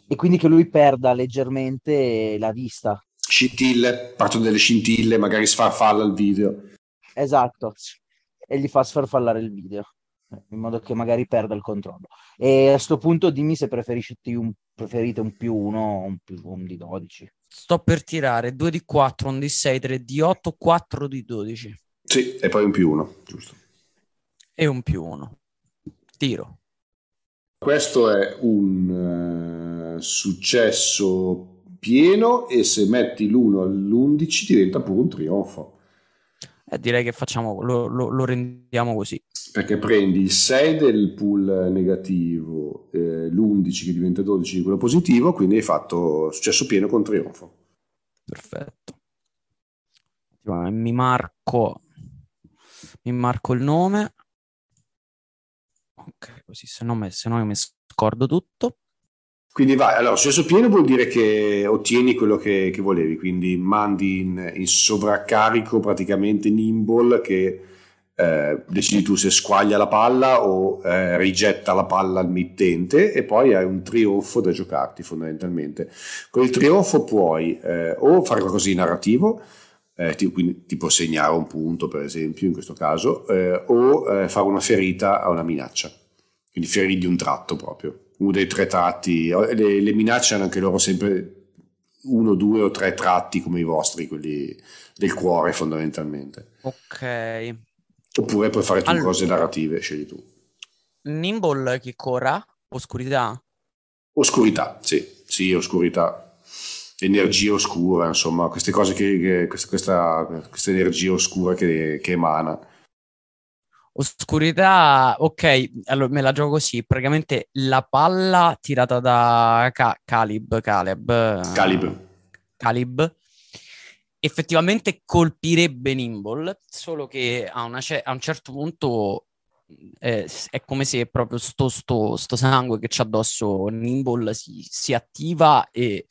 e quindi che lui perda leggermente la vista. Scintille, partono delle scintille, magari sfarfalla il video. Esatto, e gli fa sfarfallare il video, in modo che magari perda il controllo. E a sto punto dimmi se preferisci un, preferite un più uno o un, più, un di 12. Sto per tirare 2 di 4, 1 di 6, 3 di 8, 4 di 12 Sì, e poi un più uno, giusto. e un più 1. Tiro. Questo è un eh, successo pieno e se metti l'1 all'11 diventa pure un trionfo. Eh, direi che facciamo, lo, lo- lo rendiamo così. Perché prendi il 6 del pool negativo, eh, l'11 che diventa 12 di quello positivo, quindi hai fatto successo pieno con trionfo. Perfetto. Attimo, Mi marco, mi marco il nome. Ok, così se no, me- se no io mi scordo tutto. Quindi vai, allora successo pieno vuol dire che ottieni quello che, che volevi, quindi mandi in, in sovraccarico praticamente Nimble che eh, decidi tu se squaglia la palla o eh, rigetta la palla al mittente e poi hai un trionfo da giocarti fondamentalmente. Con il trionfo puoi eh, o fare qualcosa di narrativo, eh, tipo, quindi, tipo segnare un punto per esempio in questo caso, eh, o fare una ferita a una minaccia, quindi ferirgli un tratto proprio uno dei tre tratti. Le, le minacce hanno anche loro sempre uno, due o tre tratti come i vostri, quelli del cuore fondamentalmente. Ok. Oppure puoi fare tu Allora. cose narrative, scegli tu. Nimble che corra? Oscurità? Oscurità, sì, sì, oscurità. Energia oscura, insomma, queste cose che, che- questa, questa, questa energia oscura che, che emana. Oscurità, ok, allora me la gioco così. Praticamente la palla tirata da Ca- Caleb, Caleb, eh, Calib. Effettivamente colpirebbe Nimble, solo che a, una a un certo punto eh, è come se proprio sto, sto- sto sangue che c'è addosso Nimble si, si attiva e,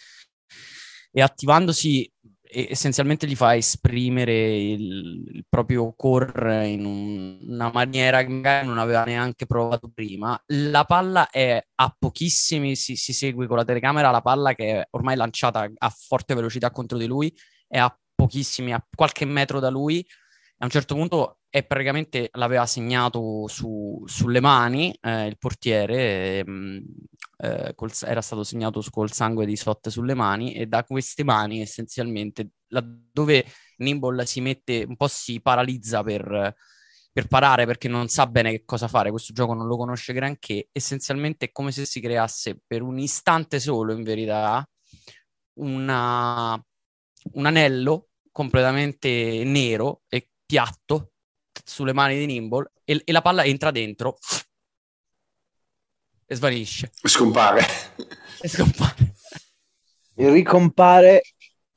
e attivandosi essenzialmente gli fa esprimere il, il proprio core in un- una maniera che magari non aveva neanche provato prima. La palla è a pochissimi, si, si segue con la telecamera, la palla che è ormai lanciata a forte velocità contro di lui è a pochissimi, a qualche metro da lui. A un certo punto è praticamente l'aveva segnato su- sulle mani eh, il portiere, ehm, eh, col- era stato segnato col sangue di Sot sulle mani e da queste mani essenzialmente laddove Nimble si mette, un po' si paralizza per, per parare perché non sa bene che cosa fare, questo gioco non lo conosce granché, essenzialmente è come se si creasse per un istante solo, in verità, una, un anello completamente nero e piatto sulle mani di Nimble e, e la palla entra dentro e svanisce. Scompare. E scompare. E ricompare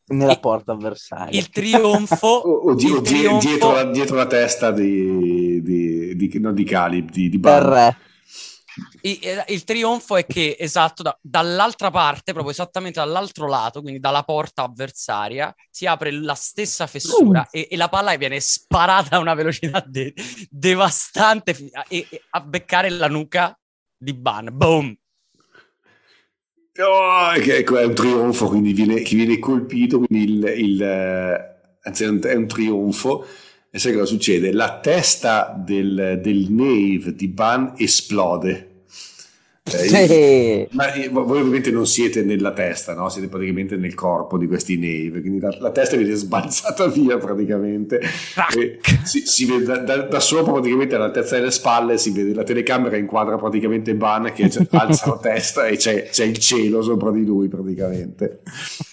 nella E- porta avversaria. Il trionfo, O, o di- il trionfo dietro, la, dietro la testa di, di, di, no, di Calib, di, di del Ban. re. I- eh, il trionfo è che, esatto, da- dall'altra parte, proprio esattamente dall'altro lato, quindi dalla porta avversaria, si apre la stessa fessura e, e la palla viene sparata a una velocità de- devastante fi- a- e, e a beccare la nuca di Ban. Boom! Oh, ecco, è un trionfo, quindi viene, che viene colpito, quindi il, il, eh, anzi è un, è un trionfo. E sai cosa succede? La testa del, del Nave di Ban esplode. Eh, Sì. Ma eh, voi ovviamente non siete nella testa, no? siete praticamente nel corpo di questi Nave, quindi la, la testa viene sbalzata via praticamente. Si, si vede da, da- da sopra praticamente all'altezza delle spalle, si vede la telecamera inquadra praticamente Ban che alza la testa e c'è, c'è il cielo sopra di lui praticamente.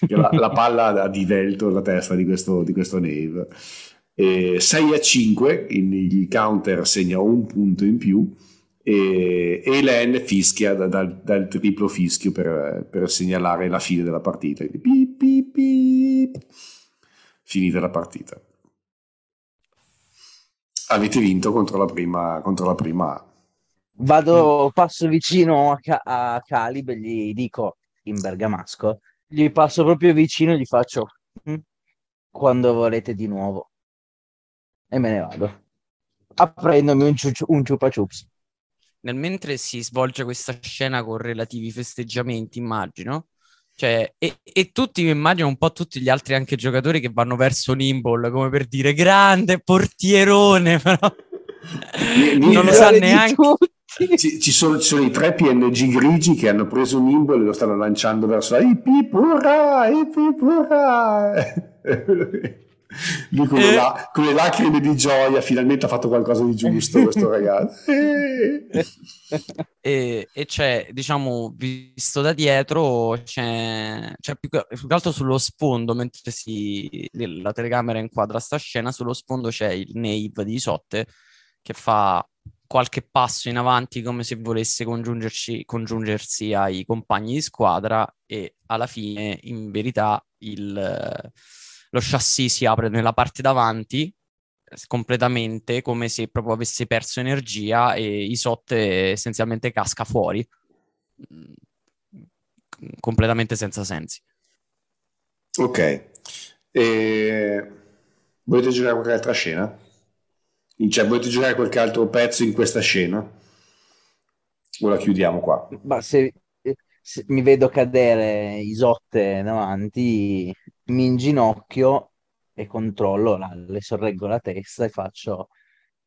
La, la palla ha divelto la testa di questo, di questo Nave. E 6 a 5, il, counter segna un punto in più e, e Len fischia da- dal, dal triplo fischio per, per segnalare la fine della partita. Quindi pip, pip, pip. Finita la partita. Avete vinto contro la prima, contro la prima. Vado, passo vicino a, a Calib e gli dico in bergamasco, gli passo proprio vicino e gli faccio "Mm, quando volete di nuovo. E me ne vado. Apprendomi un, ciu- un ciupa chups. Nel mentre si svolge questa scena con relativi festeggiamenti, immagino. Cioè, e, e tutti, immagino un po' tutti gli altri anche giocatori che vanno verso Nimble come per dire grande portierone, però Ni- non lo sa neanche. Ci, ci sono, ci sono i tre PNG grigi che hanno preso Nimble e lo stanno lanciando verso la Ipipura, Ipipura. Lui con, le Eh. la- con le lacrime di gioia finalmente ha fatto qualcosa di giusto questo ragazzo. E, e c'è, diciamo, visto da dietro, c'è, c'è più, che più che altro sullo sfondo, mentre si, la telecamera inquadra sta scena, sullo sfondo c'è il Nave di Isotte che fa qualche passo in avanti come se volesse congiungerci, congiungersi ai compagni di squadra e alla fine, in verità, il, lo chassis si apre nella parte davanti eh, completamente come se proprio avesse perso energia e Isotte essenzialmente casca fuori Mm, completamente senza sensi. Ok. E... Volete giocare qualche altra scena? Cioè, volete giocare qualche altro pezzo in questa scena? O la chiudiamo qua? Ma se, se mi vedo cadere Isotte davanti, mi inginocchio e controllo, la- le sorreggo la testa e faccio...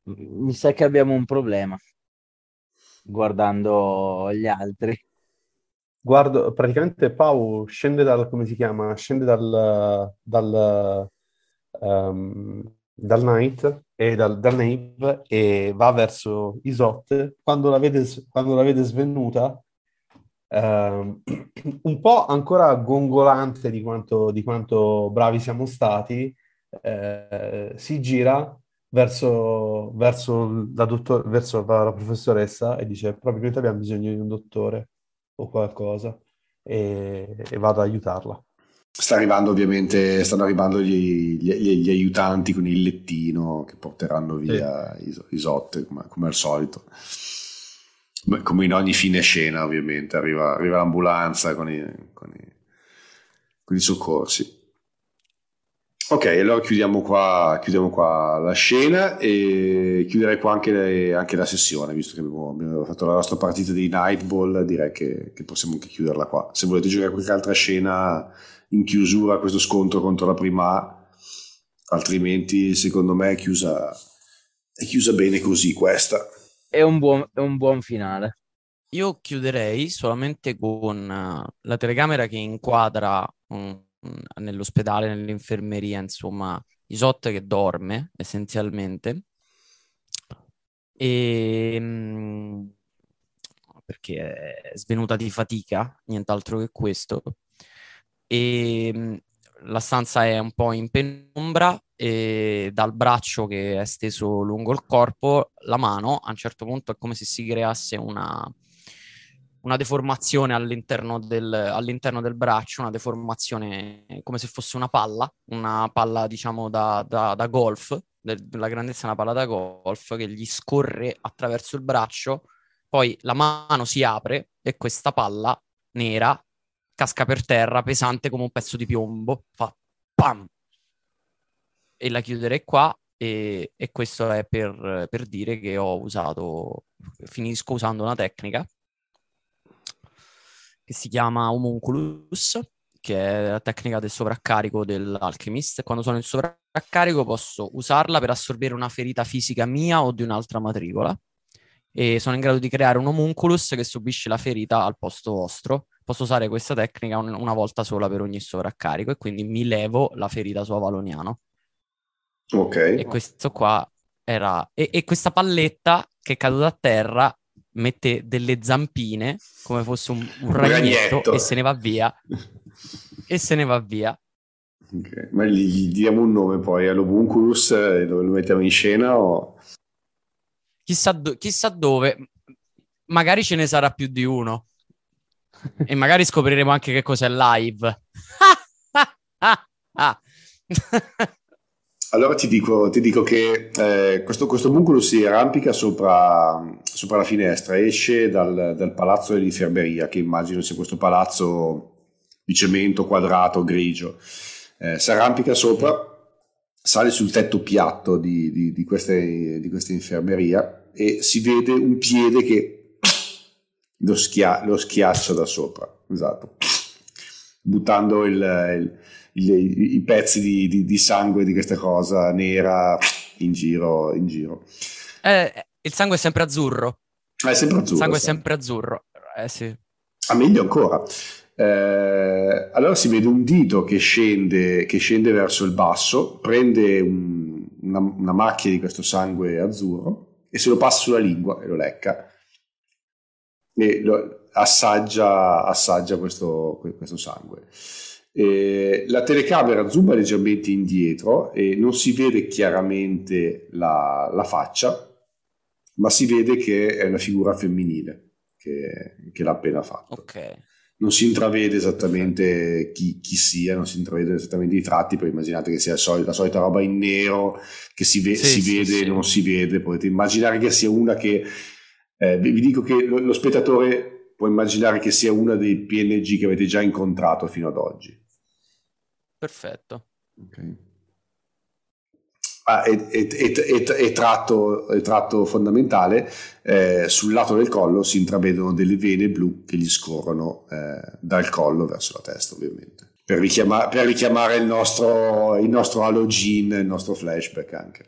Mi sa che abbiamo un problema, guardando gli altri. Guardo, praticamente Pau scende dal, come si chiama? Scende dal, dal, ehm, dal Knight e dal, dal Knave e va verso Isotte. Quando la vede, quando la vede svenuta, ehm, un po' ancora gongolante di quanto, di quanto bravi siamo stati, eh, si gira verso, verso, la dottor- verso la professoressa e dice: Probabilmente abbiamo bisogno di un dottore o qualcosa e, e vado ad aiutarla. Sta arrivando ovviamente, stanno arrivando gli, gli- gli- aiutanti con il lettino che porteranno via Is- Isotte come, come al solito. Come in ogni fine scena ovviamente, arriva, arriva l'ambulanza con i, con i- con i soccorsi. Ok, allora chiudiamo qua, chiudiamo qua la scena e chiuderei qua anche, le- anche la sessione, visto che abbiamo, abbiamo fatto la nostra partita di Nightball, direi che, che possiamo anche chiuderla qua. Se volete giocare qualche altra scena in chiusura, questo scontro contro la prima altrimenti secondo me è chiusa, è chiusa bene così questa. È un buon, è un buon finale. Io chiuderei solamente con eh, la telecamera che inquadra un, nell'ospedale, nell'infermeria, insomma, Isot che dorme essenzialmente. E, mh, perché è svenuta di fatica, nient'altro che questo. E mh, la stanza è un po' in penombra e dal braccio che è steso lungo il corpo, la mano a un certo punto è come se si creasse una, una deformazione all'interno del, all'interno del, braccio, una deformazione come se fosse una palla, una palla diciamo da, da, da golf, della grandezza di una palla da golf che gli scorre attraverso il braccio, poi la mano si apre e questa palla nera casca per terra pesante come un pezzo di piombo, fa pam! E la chiuderei qua e, e questo è per, per dire che ho usato, finisco usando una tecnica che si chiama homunculus, che è la tecnica del sovraccarico dell'alchemist. Quando sono in sovraccarico posso usarla per assorbire una ferita fisica mia o di un'altra matricola e sono in grado di creare un homunculus che subisce la ferita al posto vostro. Posso usare questa tecnica un- una volta sola per ogni sovraccarico e quindi mi levo la ferita su Avaloniano. Ok. E questo qua era... E, e questa palletta che è caduta a terra mette delle zampine come fosse un, un ragnetto, e se ne va via. e se ne va via. Ok, Ma gli, gli diamo un nome poi all'Obunculus e dove lo mettiamo in scena o... Chissà, do- chissà dove, magari ce ne sarà più di uno. E magari scopriremo anche che cos'è live. Allora ti dico, ti dico che eh, questo, questo buncolo si arrampica sopra, sopra la finestra, esce dal, dal palazzo dell'infermeria, che immagino sia questo palazzo di cemento quadrato grigio. Eh, si arrampica sopra, sale sul tetto piatto di, di, di, queste, di questa infermeria e si vede un piede che lo, schia- lo schiaccia da sopra, esatto, buttando il, il i, pezzi di, di, di, sangue di questa cosa nera in giro. In giro. Eh, il sangue è sempre azzurro. È sempre azzurro. Il sangue è sempre azzurro. Eh sì. A meglio ancora. Eh, allora si vede un dito che scende, che scende verso il basso, prende un, una, una macchia di questo sangue azzurro e se lo passa sulla lingua e lo lecca. E lo, assaggia, assaggia questo, questo sangue. Eh, la telecamera zooma leggermente indietro e non si vede chiaramente la, la, faccia, ma si vede che è una figura femminile che, che l'ha appena fatto. Ok. Non si intravede esattamente chi, chi, sia, non si intravede esattamente i tratti, poi immaginate che sia la solita, la solita roba in nero che si, ve- Sì, si sì, vede e sì. non si vede. Potete immaginare che sia una che... eh, vi vi dico che lo, lo spettatore può immaginare che sia una dei PNG che avete già incontrato fino ad oggi. Perfetto. Ok. Ah, e- e- e tratto, e tratto fondamentale, eh, sul lato del collo si intravedono delle vene blu che gli scorrono eh, dal collo verso la testa, ovviamente. Per, richiama- per richiamare il nostro, il nostro halogene, il nostro flashback anche.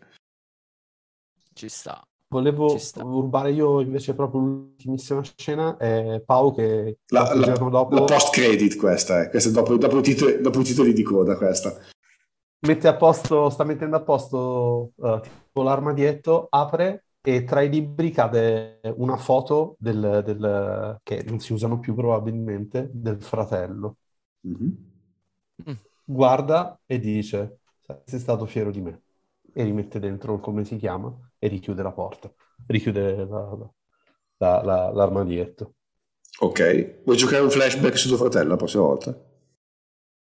Ci sta. Volevo rubare io invece proprio l'ultimissima scena, è Pau che La, la- giorno dopo la post-credit questa è, questa è dopo, dopo i titoli, dopo titoli di coda questa. mette a posto, sta mettendo a posto eh, tipo l'armadietto, apre e tra i libri cade una foto del, del- che non si usano più probabilmente, del fratello. Mhm. Guarda e dice, sei stato fiero di me. E rimette dentro come si chiama e richiude la porta, richiude la- la- la- l'armadietto. Ok, vuoi giocare un flashback su tuo fratello la prossima volta?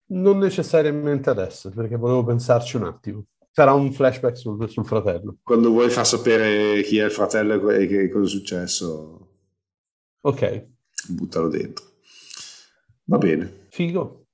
Non necessariamente adesso, perché volevo pensarci un attimo. Sarà un flashback sul, sul fratello. Quando vuoi far sapere chi è il fratello e che cosa è successo, Ok, buttalo dentro. Va bene. figo.